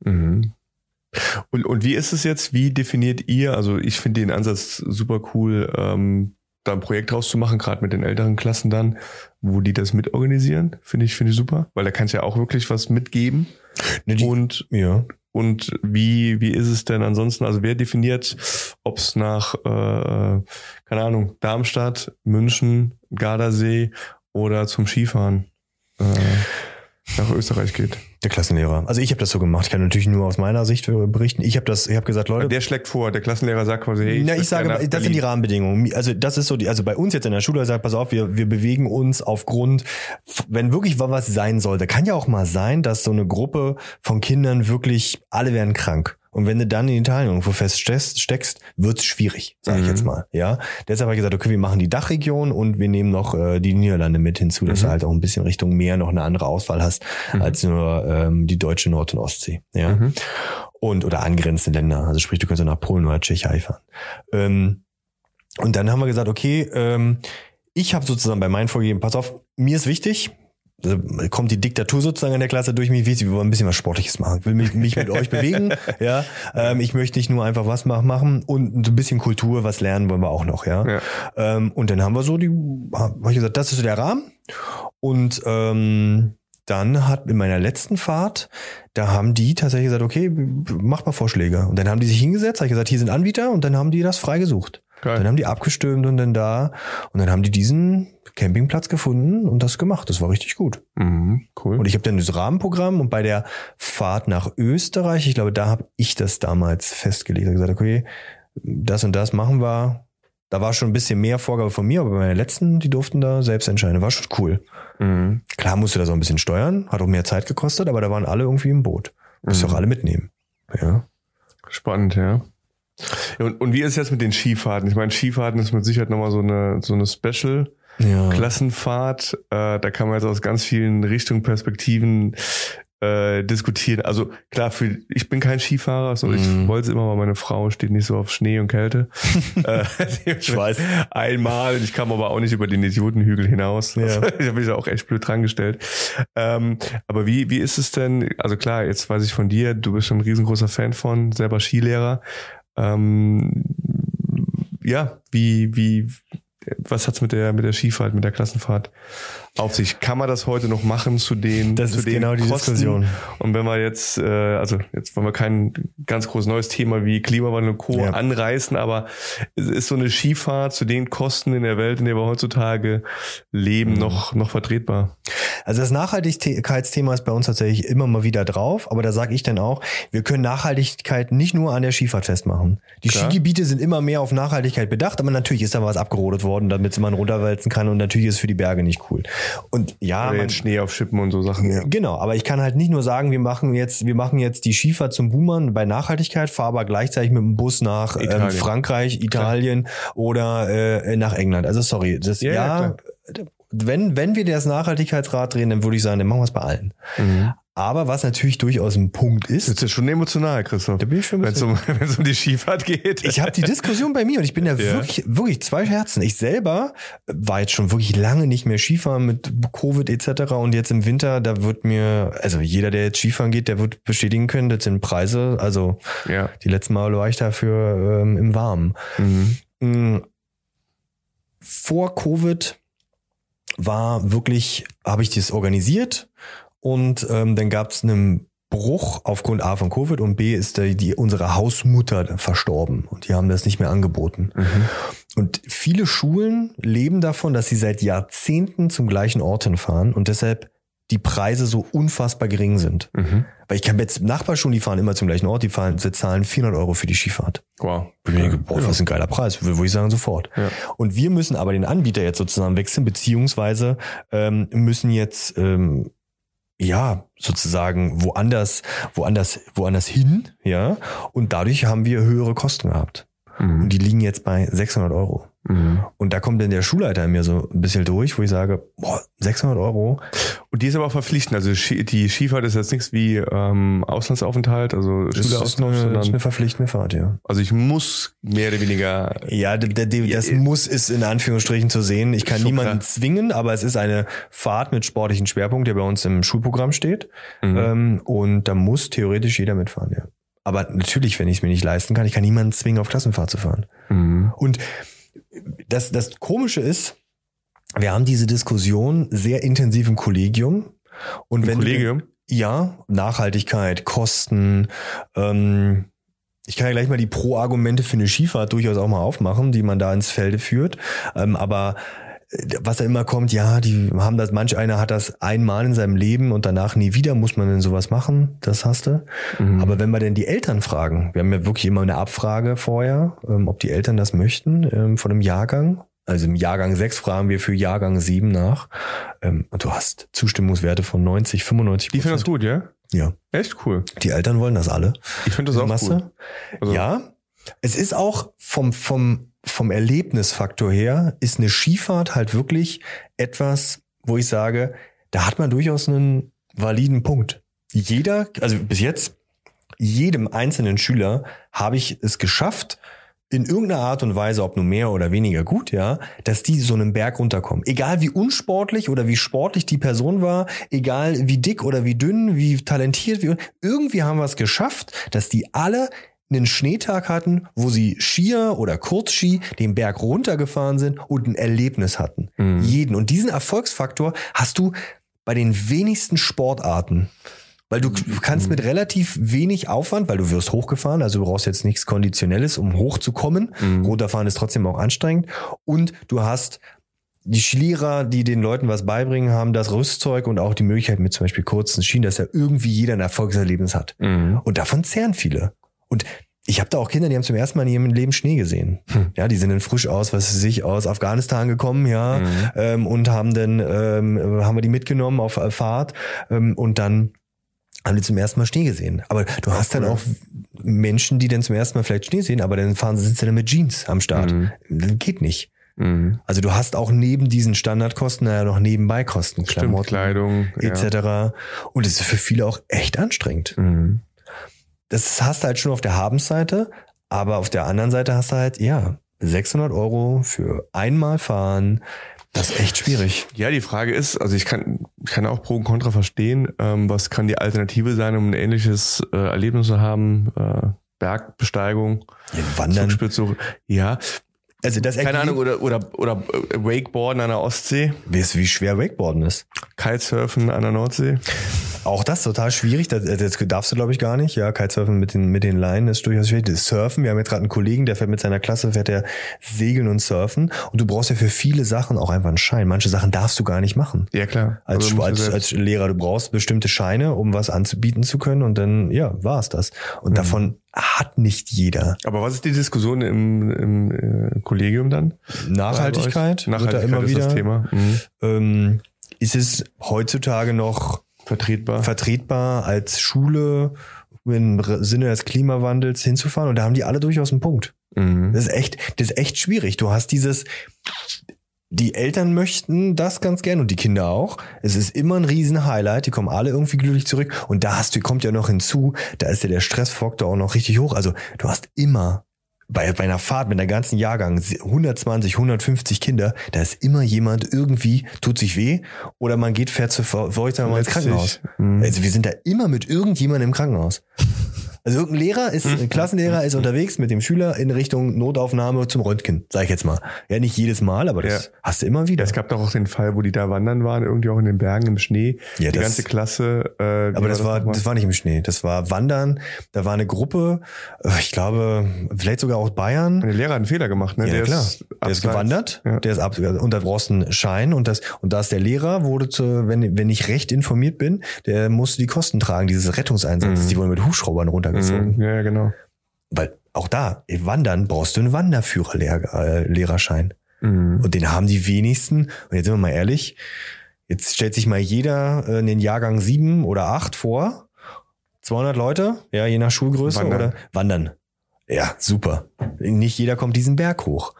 Und, und wie ist es jetzt? Wie definiert ihr? Also ich finde den Ansatz super cool, ähm, da ein Projekt draus zu machen, gerade mit den älteren Klassen dann, wo die das mitorganisieren. Finde ich, finde ich super, weil da kannst du ja auch wirklich was mitgeben. Ne, die- Und ja. und wie wie ist es denn ansonsten? Also wer definiert, ob es nach äh, keine Ahnung Darmstadt, München, Gardasee oder zum Skifahren äh, nach Österreich geht? Der Klassenlehrer. Also ich habe das so gemacht. Ich kann natürlich nur aus meiner Sicht berichten. Ich habe das, ich habe gesagt, Leute. Der schlägt vor, der Klassenlehrer sagt quasi, hey, na, möchte ich sage, das sind die Berlin. Rahmenbedingungen. Also das ist so die, also bei uns jetzt in der Schule sagt, pass auf, wir, wir bewegen uns aufgrund, wenn wirklich was sein sollte, kann ja auch mal sein, dass so eine Gruppe von Kindern wirklich, alle werden krank. Und wenn du dann in Italien irgendwo feststeckst, steckst, wird's schwierig, sage ich Mhm. jetzt mal. Ja, deshalb habe ich gesagt, okay, wir machen die Dachregion und wir nehmen noch äh, die Niederlande mit hinzu, dass Mhm. du halt auch ein bisschen Richtung Meer noch eine andere Auswahl hast Mhm. als nur ähm, die deutsche Nord- und Ostsee. Ja Mhm. und oder angrenzende Länder. Also sprich, du könntest nach Polen oder Tschechei fahren. Ähm, und dann haben wir gesagt, okay, ähm, ich habe sozusagen bei meinen vorgegeben, pass auf, mir ist wichtig, kommt die Diktatur sozusagen in der Klasse durch mich, wir wollen ein bisschen was Sportliches machen, ich will mich, mich mit euch bewegen, ja, ähm, ich möchte nicht nur einfach was machen und ein bisschen Kultur, was lernen wollen wir auch noch, ja. ja. Ähm, und dann haben wir so die, habe ich gesagt, das ist so der Rahmen und ähm, dann hat in meiner letzten Fahrt, da haben die tatsächlich gesagt, okay, macht mal Vorschläge. Und dann haben die sich hingesetzt, habe ich gesagt, hier sind Anbieter und dann haben die das frei gesucht. Geil. Dann haben die abgestimmt und dann da und dann haben die diesen Campingplatz gefunden und das gemacht. Das war richtig gut. Mhm, cool. Und ich habe dann das Rahmenprogramm und bei der Fahrt nach Österreich, ich glaube, da habe ich das damals festgelegt. Ich gesagt, okay, das und das machen wir. Da war schon ein bisschen mehr Vorgabe von mir, aber bei meinen letzten, die durften da selbst entscheiden. War schon cool. Mhm. Klar musste das auch ein bisschen steuern, hat auch mehr Zeit gekostet, aber da waren alle irgendwie im Boot. Musst mhm. auch alle mitnehmen. Ja. Spannend, ja. Und, und wie ist es jetzt mit den Skifahrten? Ich meine, Skifahrten ist mit Sicherheit nochmal so eine, so eine Special. Ja. Klassenfahrt, äh, da kann man jetzt aus ganz vielen Richtungen, Perspektiven äh, diskutieren. Also klar, für, ich bin kein Skifahrer, so mm. ich mhm. wollte es immer, weil meine Frau steht nicht so auf Schnee und Kälte. äh, ich weiß. Einmal, ich kam aber auch nicht über den Idiotenhügel hinaus. Ja. Also, ich habe mich auch echt blöd dran gestellt. Ähm, aber wie, wie ist es denn, also klar, jetzt weiß ich von dir, du bist schon ein riesengroßer Fan von, selber Skilehrer. Ähm, ja, wie, wie, was hat's mit der, mit der Skifahrt, mit der Klassenfahrt auf sich? Kann man das heute noch machen zu den, das zu ist den genau die Kosten? Diskussion. Und wenn wir jetzt, äh, also jetzt wollen wir kein ganz großes neues Thema wie Klimawandel und Co. Ja. anreißen, aber ist so eine Skifahrt zu den Kosten in der Welt, in der wir heutzutage leben, mhm. noch, noch vertretbar? Also das Nachhaltigkeitsthema ist bei uns tatsächlich immer mal wieder drauf, aber da sage ich dann auch, wir können Nachhaltigkeit nicht nur an der Skifahrt festmachen. Die Klar. Skigebiete sind immer mehr auf Nachhaltigkeit bedacht, aber natürlich ist da was abgerodet worden, damit man runterwälzen kann und natürlich ist es für die Berge nicht cool. Und ja, Oder man, Schnee auf Schippen und so Sachen. Ja. Genau, aber ich kann halt nicht nur sagen, wir machen jetzt, wir machen jetzt die Skifahrt zum Boomern bei Nachhaltigkeit, fahre aber gleichzeitig mit dem Bus nach ähm, Frankreich, Italien Klar. oder äh, nach England. Also sorry, das ja, ja wenn, wenn wir das Nachhaltigkeitsrad drehen, dann würde ich sagen, dann machen wir es bei allen. Mhm. Aber was natürlich durchaus ein Punkt ist. Das ist ja schon emotional, Christoph. Da bin ich schon Wenn es um, wenn's um die Skifahrt geht. Ich habe die Diskussion bei mir und ich bin da ja. wirklich, wirklich zwei Herzen. Ich selber war jetzt schon wirklich lange nicht mehr Skifahren mit Covid etc. Und jetzt im Winter, da wird mir, also jeder, der jetzt Skifahren geht, der wird bestätigen können, das sind Preise. Also ja. die letzten Mal war ich dafür ähm, im Warmen. Mhm. Mm. Vor Covid war wirklich, habe ich das organisiert und ähm, dann gab es einen Bruch aufgrund A von Covid und B ist die, die unsere Hausmutter verstorben und die haben das nicht mehr angeboten. Mhm. Und viele Schulen leben davon, dass sie seit Jahrzehnten zum gleichen Ort hinfahren und deshalb die Preise so unfassbar gering sind. Mhm. Weil ich kann jetzt Nachbarschulen, die fahren immer zum gleichen Ort, die fahren, sie zahlen 400 Euro für die Skifahrt. Wow. Ich denke, boah, was ein geiler Preis, würde ich sagen sofort. Ja. Und wir müssen aber den Anbieter jetzt sozusagen wechseln, beziehungsweise ähm, müssen jetzt ähm, ja, sozusagen woanders, woanders, woanders hin, ja. Und dadurch haben wir höhere Kosten gehabt. Mhm. Und die liegen jetzt bei 600 Euro. Mhm. Und da kommt dann der Schulleiter mir so ein bisschen durch, wo ich sage, boah, 600 Euro. Und die ist aber auch verpflichtend. Also die Skifahrt ist jetzt nichts wie ähm, Auslandsaufenthalt, also Schüleraustausch, sondern das ist eine verpflichtende Fahrt, ja. Also ich muss mehr oder weniger. Ja, der, der, das muss ist in Anführungsstrichen zu sehen. Ich kann niemanden klar. zwingen, aber es ist eine Fahrt mit sportlichen Schwerpunkt, der bei uns im Schulprogramm steht. Mhm. Ähm, und da muss theoretisch jeder mitfahren, ja. Aber natürlich, wenn ich es mir nicht leisten kann, ich kann niemanden zwingen, auf Klassenfahrt zu fahren. Mhm. Und das, das Komische ist, wir haben diese Diskussion sehr intensiv im Kollegium. Und Im wenn Kollegium? Du, ja, Nachhaltigkeit, Kosten. Ähm, ich kann ja gleich mal die Pro-Argumente für eine Skifahrt durchaus auch mal aufmachen, die man da ins Felde führt. Ähm, aber was da immer kommt, ja, die haben das, manch einer hat das einmal in seinem Leben und danach nie wieder, muss man denn sowas machen? Das hast du. Mhm. Aber wenn wir denn die Eltern fragen, wir haben ja wirklich immer eine Abfrage vorher, ähm, ob die Eltern das möchten, ähm, von einem Jahrgang. Also im Jahrgang 6 fragen wir für Jahrgang 7 nach. Ähm, und du hast Zustimmungswerte von 90, 95 Die finden das gut, ja? Ja. Echt cool. Die Eltern wollen das alle. Ich finde das auch Masse. gut. Also ja. Es ist auch vom, vom, vom Erlebnisfaktor her ist eine Skifahrt halt wirklich etwas, wo ich sage, da hat man durchaus einen validen Punkt. Jeder, also bis jetzt, jedem einzelnen Schüler habe ich es geschafft, in irgendeiner Art und Weise, ob nur mehr oder weniger gut, ja, dass die so einen Berg runterkommen. Egal wie unsportlich oder wie sportlich die Person war, egal wie dick oder wie dünn, wie talentiert, wie, irgendwie haben wir es geschafft, dass die alle einen Schneetag hatten, wo sie Skier oder Kurzski den Berg runtergefahren sind und ein Erlebnis hatten. Mhm. Jeden. Und diesen Erfolgsfaktor hast du bei den wenigsten Sportarten. Weil du kannst mit relativ wenig Aufwand, weil du wirst hochgefahren, also du brauchst jetzt nichts Konditionelles, um hochzukommen. Mhm. Runterfahren ist trotzdem auch anstrengend. Und du hast die Skilehrer, die den Leuten was beibringen, haben das Rüstzeug und auch die Möglichkeit mit zum Beispiel kurzen Skien, dass ja irgendwie jeder ein Erfolgserlebnis hat. Mhm. Und davon zehren viele. Und ich habe da auch Kinder, die haben zum ersten Mal in ihrem Leben Schnee gesehen. Hm. Ja, die sind dann frisch aus, was weiß ich, aus Afghanistan gekommen, ja, mhm. ähm, und haben dann, ähm, haben wir die mitgenommen auf Fahrt ähm, und dann haben die zum ersten Mal Schnee gesehen. Aber du hast dann auch Menschen, die dann zum ersten Mal vielleicht Schnee sehen, aber dann fahren sie sitzen dann mit Jeans am Start. Mhm. Das geht nicht. Mhm. Also du hast auch neben diesen Standardkosten ja noch Nebenbeikosten, Klamotten, Kleidung etc. Ja. Und es ist für viele auch echt anstrengend. Mhm das hast du halt schon auf der Habensseite, aber auf der anderen Seite hast du halt, ja, 600 Euro für einmal fahren. Das ist echt schwierig. Ja, die Frage ist, also ich kann, kann auch Pro und Contra verstehen. Ähm, was kann die Alternative sein, um ein ähnliches äh, Erlebnis zu haben? Äh, Bergbesteigung, ja, Wandern. Ja, also das Keine Ahnung, oder, oder, oder Wakeboarden an der Ostsee. Weißt du, wie schwer Wakeboarden ist? Kitesurfen an der Nordsee. Auch das total schwierig. Das, das darfst du, glaube ich, gar nicht. Ja, Kitesurfen mit den, mit den Leinen ist durchaus schwierig. Das Surfen, wir haben jetzt gerade einen Kollegen, der fährt mit seiner Klasse, fährt der Segeln und Surfen. Und du brauchst ja für viele Sachen auch einfach einen Schein. Manche Sachen darfst du gar nicht machen. Ja, klar. Als, also als, als Lehrer, du brauchst bestimmte Scheine, um was anzubieten zu können. Und dann, ja, war es das. Und mhm. davon hat nicht jeder. Aber was ist die Diskussion im, im äh, Kollegium dann? Nachhaltigkeit, Nachhaltigkeit da immer wieder. das Thema. Mhm. Ähm, ist es heutzutage noch vertretbar, vertretbar als Schule im Sinne des Klimawandels hinzufahren? Und da haben die alle durchaus einen Punkt. Mhm. Das ist echt, das ist echt schwierig. Du hast dieses, die Eltern möchten das ganz gern und die Kinder auch. Es ist immer ein Riesen-Highlight. Die kommen alle irgendwie glücklich zurück. Und da hast du, kommt ja noch hinzu, da ist ja der Stressfaktor auch noch richtig hoch. Also du hast immer bei, bei einer Fahrt mit einer ganzen Jahrgang 120, 150 Kinder, da ist immer jemand irgendwie, tut sich weh oder man geht, fährt zu mal ins Krankenhaus. Mhm. Also wir sind da immer mit irgendjemandem im Krankenhaus. Also irgendein Lehrer ist, ein Klassenlehrer ist unterwegs mit dem Schüler in Richtung Notaufnahme zum Röntgen, sag ich jetzt mal. Ja, nicht jedes Mal, aber das ja. hast du immer wieder. Es gab doch auch den Fall, wo die da wandern waren, irgendwie auch in den Bergen im Schnee. Ja, die das, ganze Klasse. Äh, aber das war, das war nicht im Schnee. Das war Wandern. Da war eine Gruppe, äh, ich glaube, vielleicht sogar aus Bayern. Der Lehrer hat einen Fehler gemacht, ne? Ja, der klar. Ist der ist gewandert, ja. der ist ab, und da brauchst du einen Schein und das, und da ist der Lehrer, wurde zu, wenn, wenn ich recht informiert bin, der musste die Kosten tragen, dieses Rettungseinsatzes. Mhm. Die wurden mit Hubschraubern runtergezogen. Mhm. Ja, genau. Weil auch da, Wandern brauchst du einen Wanderführer-Lehrerschein. Mhm. Und den haben die wenigsten. Und jetzt sind wir mal ehrlich, jetzt stellt sich mal jeder in den Jahrgang sieben oder acht vor. 200 Leute, ja, je nach Schulgröße wandern. oder wandern. Ja, super. Nicht jeder kommt diesen Berg hoch.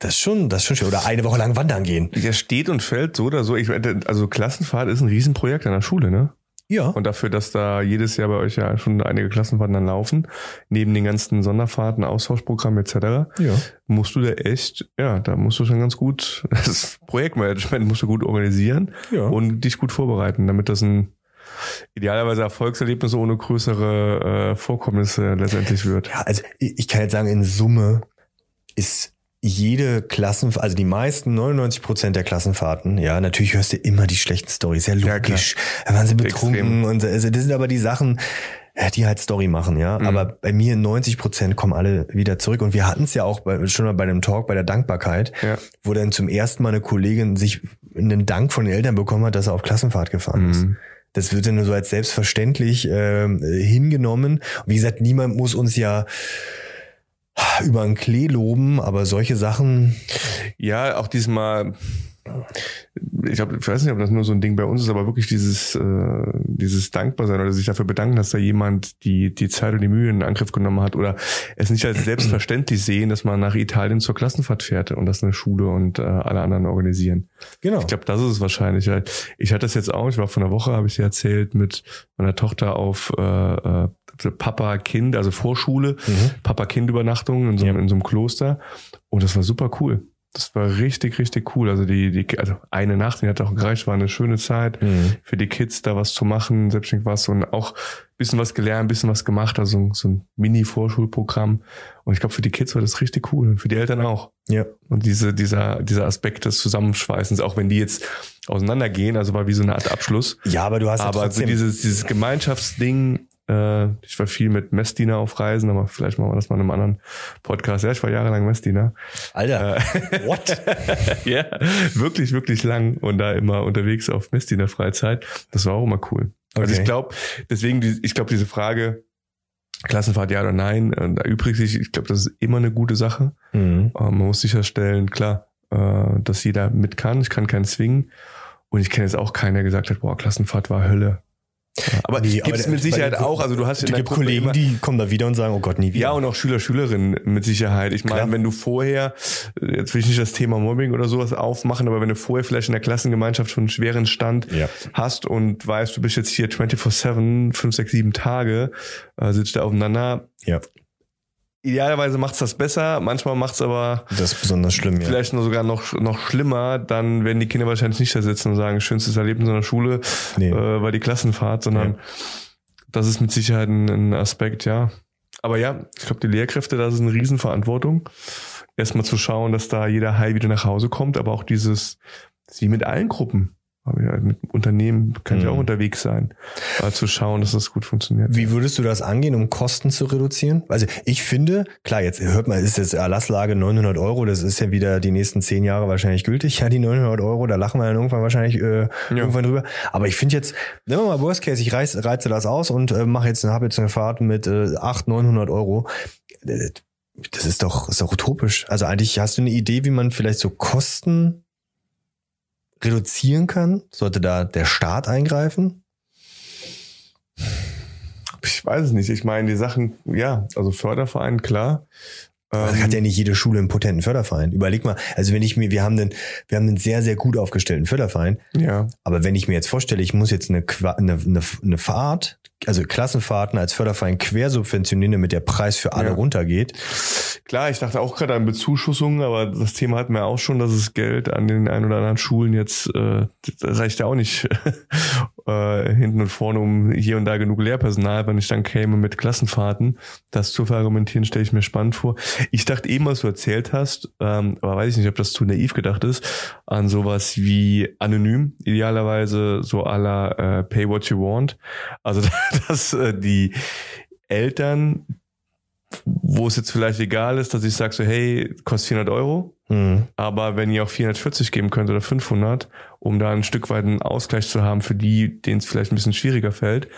Das ist schon, das ist schon schön. Oder eine Woche lang wandern gehen. Der steht und fällt so oder so. Ich, also Klassenfahrt ist ein Riesenprojekt an der Schule, ne? Ja. Und dafür, dass da jedes Jahr bei euch ja schon einige Klassenfahrten dann laufen, neben den ganzen Sonderfahrten, Austauschprogrammen etc., ja. musst du da echt, ja, da musst du schon ganz gut, das Projektmanagement musst du gut organisieren ja. und dich gut vorbereiten, damit das ein idealerweise Erfolgserlebnis ohne größere äh, Vorkommnisse letztendlich wird. Ja, also ich kann jetzt sagen, in Summe ist jede Klassen, also die meisten, 99 Prozent der Klassenfahrten, ja, natürlich hörst du immer die schlechten Storys, ja logisch. Ja, da waren sie betrunken Extrem. und also das sind aber die Sachen, die halt Story machen, ja. Mhm. Aber bei mir 90 Prozent kommen alle wieder zurück. Und wir hatten es ja auch bei, schon mal bei dem Talk bei der Dankbarkeit, ja. wo dann zum ersten Mal eine Kollegin sich einen Dank von den Eltern bekommen hat, dass er auf Klassenfahrt gefahren mhm. ist. Das wird dann nur so als selbstverständlich äh, hingenommen. wie gesagt, niemand muss uns ja über einen Klee loben, aber solche Sachen. Ja, auch diesmal, ich glaube, ich weiß nicht, ob das nur so ein Ding bei uns ist, aber wirklich dieses, äh, dieses Dankbarsein oder sich dafür bedanken, dass da jemand die, die Zeit und die Mühe in Angriff genommen hat oder es nicht als selbstverständlich sehen, dass man nach Italien zur Klassenfahrt fährt und das eine Schule und äh, alle anderen organisieren. Genau. Ich glaube, das ist es wahrscheinlich. Ich hatte das jetzt auch, ich war vor einer Woche, habe ich dir erzählt, mit meiner Tochter auf äh, äh Papa-Kind, also Vorschule, Mhm. Papa-Kind-Übernachtung in, so, einem- Ja. in so einem Kloster. Und das war super cool. Das war richtig, richtig cool. Also die, die, also eine Nacht, die hat auch gereicht, war eine schöne Zeit Mhm. für die Kids da was zu machen, selbstständig was und auch ein bisschen was gelernt, ein bisschen was gemacht, also so ein Mini-Vorschulprogramm. Und ich glaube, für die Kids war das richtig cool und für die Eltern auch. Ja. Und diese, dieser, dieser Aspekt des Zusammenschweißens, auch wenn die jetzt auseinandergehen, also war wie so eine Art Abschluss. Ja, aber du hast ja Aber so trotzdem. dieses, dieses Gemeinschaftsding, äh, ich war viel mit Messdiener auf Reisen, aber vielleicht machen wir das mal in einem anderen Podcast. Ja, ich war jahrelang Messdiener. Alter, Äh, what? ja, wirklich, wirklich lang und da immer unterwegs auf Messdiener Freizeit. Das war auch immer cool. Also Okay. ich glaube, deswegen, ich glaube, diese Frage, Klassenfahrt ja oder nein, äh, da übrigens sich, ich glaube, das ist immer eine gute Sache. Mhm. Äh, man muss sicherstellen, klar, äh, dass jeder mit kann. Ich kann keinen zwingen. Und ich kenne jetzt auch keinen, der gesagt hat, boah, Klassenfahrt war Hölle. Aber Nee, gibt es mit Sicherheit auch. Also du hast in gibt Kollegen, immer, die kommen da wieder und sagen, oh Gott, nie wieder. ja, und auch Schüler, Schülerinnen mit Sicherheit. Ich meine, wenn du vorher, äh, jetzt will ich nicht das Thema Mobbing oder sowas aufmachen, aber wenn du vorher vielleicht in der Klassengemeinschaft schon einen schweren Stand Ja. hast und weißt, du bist jetzt hier 24-7, 5, 6, 7 Tage, äh, sitzt da aufeinander. Ja. Idealerweise macht's das besser, manchmal macht's aber Das ist besonders schlimm, ja. vielleicht noch sogar noch, noch schlimmer, dann werden die Kinder wahrscheinlich nicht da sitzen und sagen, schönstes Erlebnis in der Schule Nee. äh, war die Klassenfahrt, sondern Ja. das ist mit Sicherheit ein, ein Aspekt, ja. Aber ja, ich glaube, die Lehrkräfte, das ist eine Riesenverantwortung. Erstmal zu schauen, dass da jeder heil wieder nach Hause kommt, aber auch dieses, wie mit allen Gruppen. Aber ja, mit Unternehmen kann ich Mhm. auch unterwegs sein. Aber zu schauen, dass das gut funktioniert. Wie würdest du das angehen, um Kosten zu reduzieren? Also ich finde, klar, jetzt hört man, ist jetzt Erlasslage 900 Euro, das ist ja wieder die nächsten zehn Jahre wahrscheinlich gültig, ja, die 900 Euro, da lachen wir dann irgendwann wahrscheinlich äh, irgendwann drüber. Aber ich finde jetzt, nehmen wir mal Worst Case, ich reiz, reize das aus und äh, mache jetzt, habe jetzt eine Fahrt mit äh, 800, 900 Euro. Äh, Das ist doch, ist doch utopisch. Also eigentlich hast du eine Idee, wie man vielleicht so Kosten reduzieren kann? Sollte da der Staat eingreifen? Ich weiß es nicht. Ich meine, die Sachen, ja, also Förderverein, klar. Das Ähm, hat ja nicht jede Schule einen potenten Förderverein. Überleg mal, also wenn ich mir, wir haben einen, wir haben einen sehr, sehr gut aufgestellten Förderverein, ja. aber wenn ich mir jetzt vorstelle, ich muss jetzt eine, eine, eine, eine Fahrt, also Klassenfahrten als Förderverein quersubventionieren, damit der Preis für alle Ja. runtergeht. Klar, ich dachte auch gerade an Bezuschussungen, aber das Thema hatten wir auch schon, dass das Geld an den ein oder anderen Schulen jetzt, äh, reicht ja auch nicht äh, hinten und vorne um hier und da genug Lehrpersonal, wenn ich dann käme mit Klassenfahrten. Das zu verargumentieren, stelle ich mir spannend vor. Ich dachte eben, was du erzählt hast, ähm, aber weiß ich nicht, ob das zu naiv gedacht ist, an sowas wie anonym, idealerweise so à la äh, Pay What You Want. Also, dass äh, die Eltern wo es jetzt vielleicht egal ist, dass ich sage so, hey, kostet 400 Euro, Hm. aber wenn ihr auch 440 geben könnt oder 500, um da ein Stück weit einen Ausgleich zu haben für die, denen es vielleicht ein bisschen schwieriger fällt,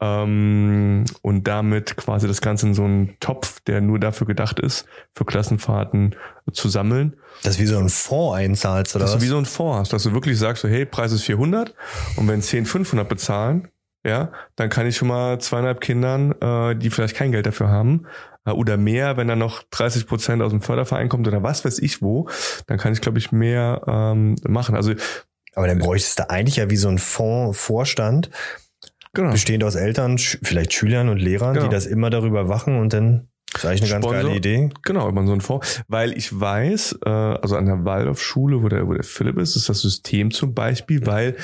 ähm, und damit quasi das Ganze in so einen Topf, der nur dafür gedacht ist, für Klassenfahrten zu sammeln, Das ist wie so ein Fonds einzahlst oder dass du was? wie so einen Fonds hast, dass du wirklich sagst so, hey, Preis ist 400 und wenn 10 500 bezahlen, ja, dann kann ich schon mal zweieinhalb Kindern, äh, die vielleicht kein Geld dafür haben, äh, oder mehr, wenn dann noch 30 Prozent aus dem Förderverein kommt oder was weiß ich wo, dann kann ich, glaube ich, mehr ähm, machen. Also aber dann bräuchtest du eigentlich ja wie so ein Fondsvorstand, genau. bestehend aus Eltern, vielleicht Schülern und Lehrern, Genau. die das immer darüber wachen und dann ist eigentlich eine ganz Sponsor. geile Idee. Genau, über so einen Fonds. Weil ich weiß, äh, also an der Waldorfschule, wo der, wo der Philipp ist, ist das System zum Beispiel, weil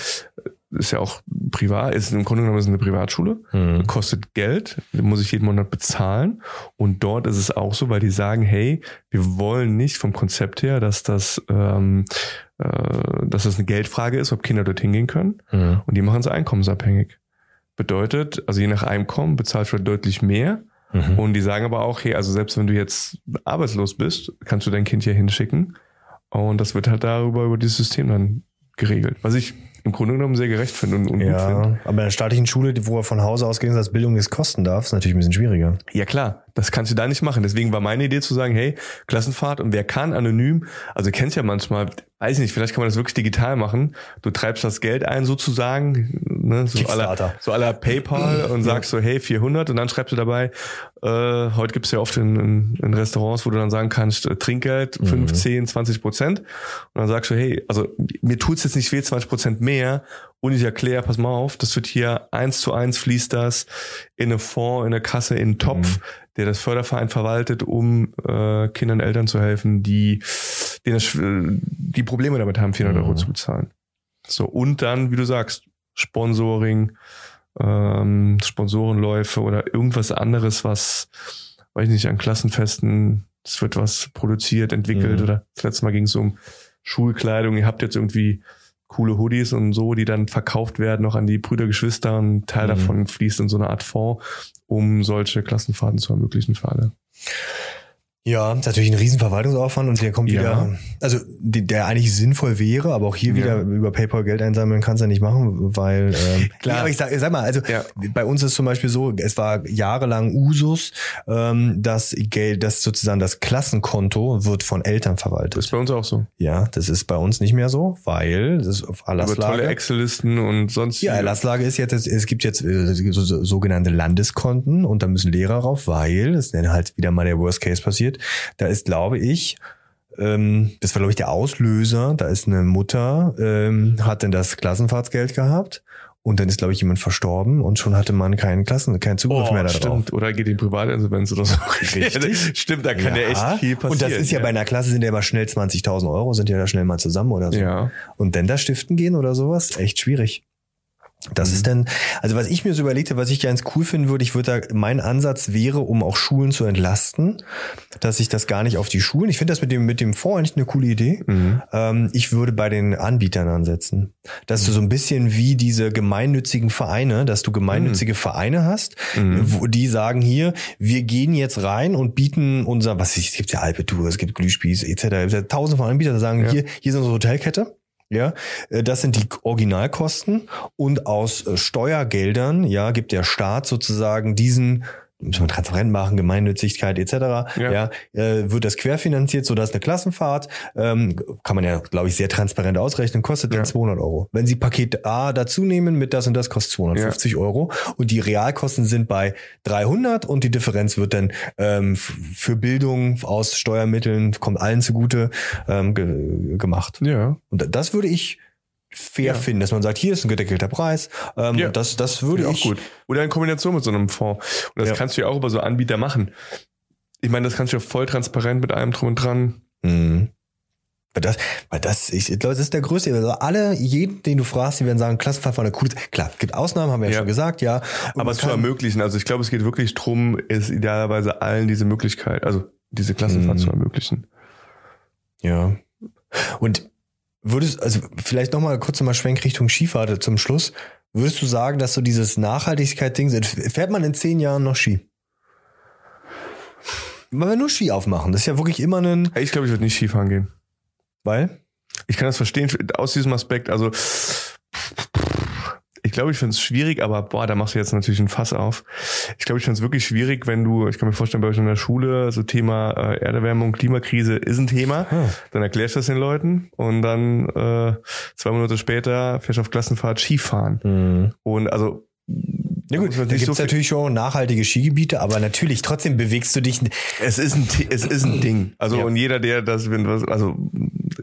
ist ja auch privat, ist im Grunde genommen ist eine Privatschule, Hm. kostet Geld, muss ich jeden Monat bezahlen. Und dort ist es auch so, weil die sagen, hey, wir wollen nicht vom Konzept her, dass das, ähm, äh, dass das eine Geldfrage ist, ob Kinder dorthin gehen können. Hm. Und die machen es einkommensabhängig. Bedeutet, also je nach Einkommen bezahlst du deutlich mehr. Mhm. Und die sagen aber auch, hey, also selbst wenn du jetzt arbeitslos bist, kannst du dein Kind hier hinschicken. Und das wird halt darüber, über dieses System dann geregelt. Was ich im Grunde genommen sehr gerecht finde und, und gut finde. Ja, aber in der staatlichen Schule, wo er von Hause aus dass Bildung nichts kosten darf, ist natürlich ein bisschen schwieriger. Ja klar, das kannst du da nicht machen. Deswegen war meine Idee zu sagen, hey, Klassenfahrt und wer kann anonym, also kennst ja manchmal, weiß ich nicht, vielleicht kann man das wirklich digital machen. Du treibst das Geld ein sozusagen, ne, so aller so aller PayPal und sagst so, hey, 400 und dann schreibst du dabei, äh, heute gibt's ja oft in, in, in Restaurants, wo du dann sagen kannst, äh, Trinkgeld 15, 20 Prozent und dann sagst du, hey, also mir tut's jetzt nicht weh, 20 Prozent mehr und ich erkläre, pass mal auf, das wird hier eins zu eins fließt das in eine Fonds, in eine Kasse, in einen Topf, mhm. der das Förderverein verwaltet, um äh, Kindern und Eltern zu helfen, die, denen das, die Probleme damit haben, 400 mhm. Euro zu bezahlen. So, und dann, wie du sagst, Sponsoring, ähm, Sponsorenläufe oder irgendwas anderes, was, weiß ich nicht, an Klassenfesten, es wird was produziert, entwickelt mhm. oder das letzte Mal ging es um Schulkleidung, ihr habt jetzt irgendwie coole Hoodies und so, die dann verkauft werden noch an die Brüder, Geschwister. Ein Teil mhm. davon fließt in so eine Art Fonds, um solche Klassenfahrten zu ermöglichen für alle. Ja, ist natürlich ein riesen Verwaltungsaufwand und der kommt ja. wieder, also der eigentlich sinnvoll wäre, aber auch hier ja. wieder über PayPal Geld einsammeln kannst du ja nicht machen, weil ähm, klar. aber ich sag, sag mal, also ja. bei uns ist zum Beispiel so, es war jahrelang Usus, ähm, dass Geld, dass sozusagen das Klassenkonto wird von Eltern verwaltet. Das ist bei uns auch so. Ja, das ist bei uns nicht mehr so, weil das ist auf Erlasslage. Über tolle Excel-Listen und sonst. Ja, Erlasslage ist jetzt, es gibt jetzt äh, so, so, sogenannte Landeskonten und da müssen Lehrer rauf, weil es dann halt wieder mal der Worst Case passiert da ist, glaube ich, ähm, das war, glaube ich, der Auslöser. Da ist eine Mutter, ähm, hat denn das Klassenfahrtsgeld gehabt. Und dann ist, glaube ich, jemand verstorben und schon hatte man keinen Klassen, keinen Zugriff oh, mehr darauf. Stimmt. Oder geht in Privatinsolvenz oder so. Richtig. stimmt, da kann ja. ja echt viel passieren. Und das ist ja, ja, bei einer Klasse sind ja immer schnell 20.000 Euro, sind ja da schnell mal zusammen oder so. Ja. Und dann da stiften gehen oder sowas, echt schwierig. Das ist mhm. dann, also was ich mir so überlegt habe, was ich ganz cool finden würde, ich würde da, mein Ansatz wäre, um auch Schulen zu entlasten, dass ich das gar nicht auf die Schulen, ich finde das mit dem, mit dem Fonds eigentlich eine coole Idee. Mhm. Ähm, ich würde bei den Anbietern ansetzen. Dass mhm. du so ein bisschen wie diese gemeinnützigen Vereine, dass du gemeinnützige mhm. Vereine hast, mhm. wo die sagen hier, wir gehen jetzt rein und bieten unser, was ist, es gibt ja Alpetour, es gibt Glühspieß, etc. Tausende von Anbietern sagen, ja. hier, hier ist unsere Hotelkette ja, äh, das sind die Originalkosten und aus äh, Steuergeldern, ja, gibt der Staat sozusagen diesen muss man transparent machen, Gemeinnützigkeit etc. Ja, ja äh, wird das querfinanziert, so dass eine Klassenfahrt ähm, kann man ja, glaube ich, sehr transparent ausrechnen, kostet ja. dann 200 Euro. Wenn Sie Paket A dazu nehmen mit das und das kostet 250 ja. Euro und die Realkosten sind bei 300 und die Differenz wird dann ähm, für Bildung aus Steuermitteln kommt allen zugute ähm, ge gemacht. Ja. Und das würde ich fair ja. finden, dass man sagt, hier ist ein gedeckelter Preis. Ähm, ja. Das, das würde ja, ich auch gut. Oder in Kombination mit so einem Fonds. Und das ja. kannst du ja auch über so Anbieter machen. Ich meine, das kannst du ja voll transparent mit allem drum und dran. Mhm. Weil das, weil das, ich glaube, das ist der größte. Also alle, jeden, den du fragst, die werden sagen, Klassenfahrt war eine coole. Klar, gibt Ausnahmen, haben wir ja, ja schon gesagt, ja. Und Aber zu ermöglichen. Also ich glaube, es geht wirklich drum, ist idealerweise allen diese Möglichkeit, also diese Klassenfahrt mhm. zu ermöglichen. Ja. Und Würdest, also vielleicht nochmal kurz nochmal Schwenk Richtung Skifahrt zum Schluss. Würdest du sagen, dass so dieses Nachhaltigkeit-Ding, fährt man in zehn Jahren noch Ski? Wenn wir nur Ski aufmachen, das ist ja wirklich immer ein. Ich glaube, ich würde nicht Skifahren gehen. Weil? Ich kann das verstehen aus diesem Aspekt. Also glaube, ich finde es schwierig, aber boah, da machst du jetzt natürlich ein Fass auf. Ich glaube, ich finde es wirklich schwierig, wenn du, ich kann mir vorstellen, bei euch in der Schule, so Thema äh, Erderwärmung, Klimakrise ist ein Thema, hm. dann erklärst du das den Leuten und dann äh, zwei Monate später fährst du auf Klassenfahrt Skifahren. Hm. Und also ja gut, da gibt es so natürlich schon nachhaltige Skigebiete, aber natürlich trotzdem bewegst du dich. Es ist ein, es ist ein Ding. Also ja. und jeder, der das, wenn was, also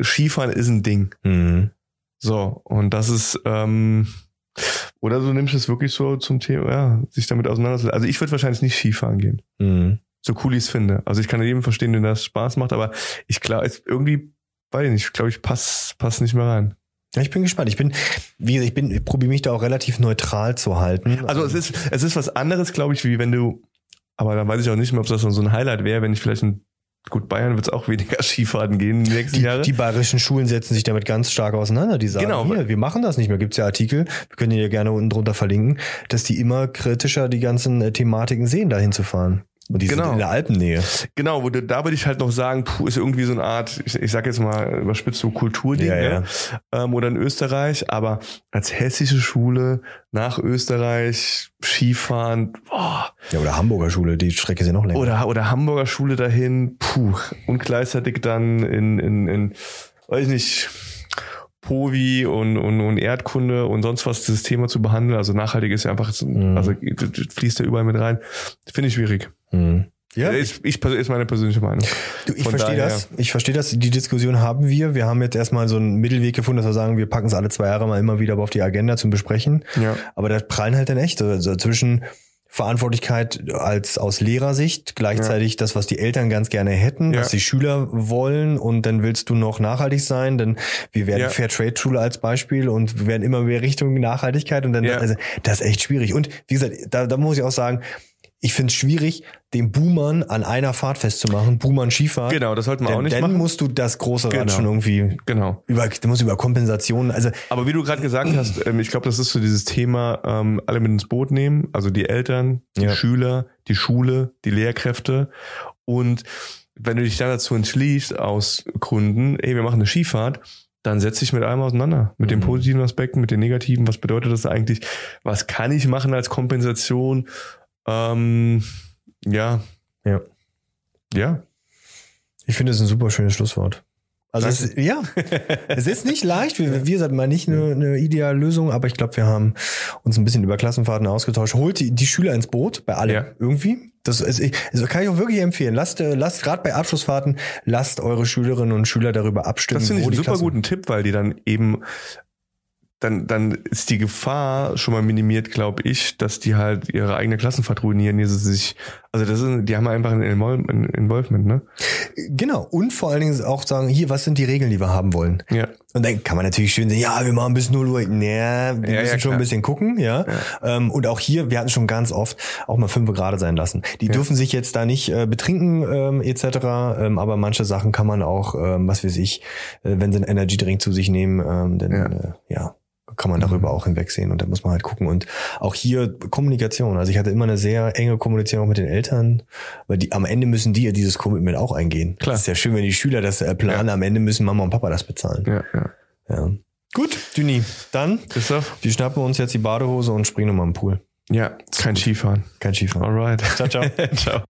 Skifahren ist ein Ding. Mhm. So und das ist ähm, oder du nimmst es wirklich so zum Thema, ja, sich damit auseinandersetzen. Also ich würde wahrscheinlich nicht Skifahren gehen. Mhm. So cool ich es finde. Also ich kann jedem verstehen, den das Spaß macht, aber ich ist irgendwie, weiß ich nicht, glaube ich, pass, pass nicht mehr rein. Ja, ich bin gespannt. Ich bin, wie gesagt, ich bin, ich probiere mich da auch relativ neutral zu halten. Also es ist, es ist was anderes, glaube ich, wie wenn du, aber da weiß ich auch nicht mehr, ob das so ein Highlight wäre, wenn ich vielleicht ein Gut, Bayern wird es auch weniger Skifahrten gehen die nächsten die, Jahre. Die bayerischen Schulen setzen sich damit ganz stark auseinander. Die sagen, genau. hier, wir machen das nicht mehr. Gibt's ja Artikel, wir können die ja gerne unten drunter verlinken, dass die immer kritischer die ganzen äh, Thematiken sehen, dahin zu fahren. Und die genau. sind in der Alpennähe. Genau, wo du, da würde ich halt noch sagen, puh, ist irgendwie so eine Art, ich, ich sag jetzt mal überspitzt so Kulturding, ja, ja. Ähm, oder in Österreich, aber als hessische Schule nach Österreich Skifahren, boah. Ja, oder Hamburger Schule, die Strecke ist ja noch länger. Oder, oder Hamburger Schule dahin, puh, und gleichzeitig dann in, in, in weiß ich nicht, Povi und, und, und Erdkunde und sonst was dieses Thema zu behandeln. Also nachhaltig ist ja einfach, mhm. also fließt da überall mit rein. Finde ich schwierig. Mhm. Ja. Ist, ich, ist meine persönliche Meinung. Du, ich verstehe das. Ich verstehe das. Die Diskussion haben wir. Wir haben jetzt erstmal so einen Mittelweg gefunden, dass wir sagen, wir packen es alle zwei Jahre mal immer wieder auf die Agenda zum Besprechen. Ja. Aber da prallen halt dann echt also zwischen Verantwortlichkeit als aus Lehrersicht, gleichzeitig ja. das, was die Eltern ganz gerne hätten, ja. was die Schüler wollen und dann willst du noch nachhaltig sein, denn wir werden ja. Fairtrade Schule als Beispiel und wir werden immer mehr Richtung Nachhaltigkeit und dann, ja. also das ist echt schwierig. Und wie gesagt, da, da muss ich auch sagen, ich finde es schwierig, den Boomern an einer Fahrt festzumachen, Boomern Skifahrt. Genau, das sollten wir auch nicht dann machen. Dann musst du das große Rad genau. schon irgendwie genau. über, du musst über Kompensationen, also. Aber wie du gerade gesagt hast, ähm, ich glaube, das ist so dieses Thema, ähm, alle mit ins Boot nehmen, also die Eltern, die ja. Schüler, die Schule, die Lehrkräfte und wenn du dich dann dazu entschließt, aus Gründen, ey, wir machen eine Skifahrt, dann setz dich mit allem auseinander. Mit mhm. den positiven Aspekten, mit den negativen. Was bedeutet das eigentlich? Was kann ich machen als Kompensation? Ähm, ja. Ja. Ja. Ich finde es ein super schönes Schlusswort. Also es, ja, es ist nicht leicht. Wir, wir sind mal nicht eine, eine ideale Lösung, aber ich glaube, wir haben uns ein bisschen über Klassenfahrten ausgetauscht. Holt die, die Schüler ins Boot, bei allen ja. irgendwie. Das, ist, das kann ich auch wirklich empfehlen. Lasst, äh, lasst gerade bei Abschlussfahrten, lasst eure Schülerinnen und Schüler darüber abstimmen. Das finde ich einen super Klassen guten Tipp, weil die dann eben dann, dann ist die Gefahr schon mal minimiert, glaube ich, dass die halt ihre eigene Klassenfahrt ruinieren, die sie sich, also das ist, die haben einfach ein Involvement, ne? Genau. Und vor allen Dingen auch sagen, hier, was sind die Regeln, die wir haben wollen? Ja. Und dann kann man natürlich schön sagen, ja, wir machen bis 0 Uhr. Naja, wir Ja, müssen ja, schon ein bisschen gucken, ja. Ähm, und auch hier, wir hatten schon ganz oft auch mal fünf Grad sein lassen. Die dürfen sich jetzt da nicht äh, betrinken, ähm, etc. Ähm, aber manche Sachen kann man auch, ähm, was weiß ich, äh, wenn sie einen Energy Drink zu sich nehmen, ähm, dann Ja. äh, ja kann man darüber auch hinwegsehen und da muss man halt gucken. Und auch hier Kommunikation. Also ich hatte immer eine sehr enge Kommunikation auch mit den Eltern, weil die am Ende müssen die ja dieses Commitment auch eingehen. Klar. Das ist ja schön, wenn die Schüler das äh, planen, am Ende müssen Mama und Papa das bezahlen. Ja, ja. Ja. Gut, Düni, dann Christoph? wir schnappen uns jetzt die Badehose und springen nochmal im Pool. Ja, kein Skifahren. Kein Skifahren. Alright. Ciao, ciao. Ciao.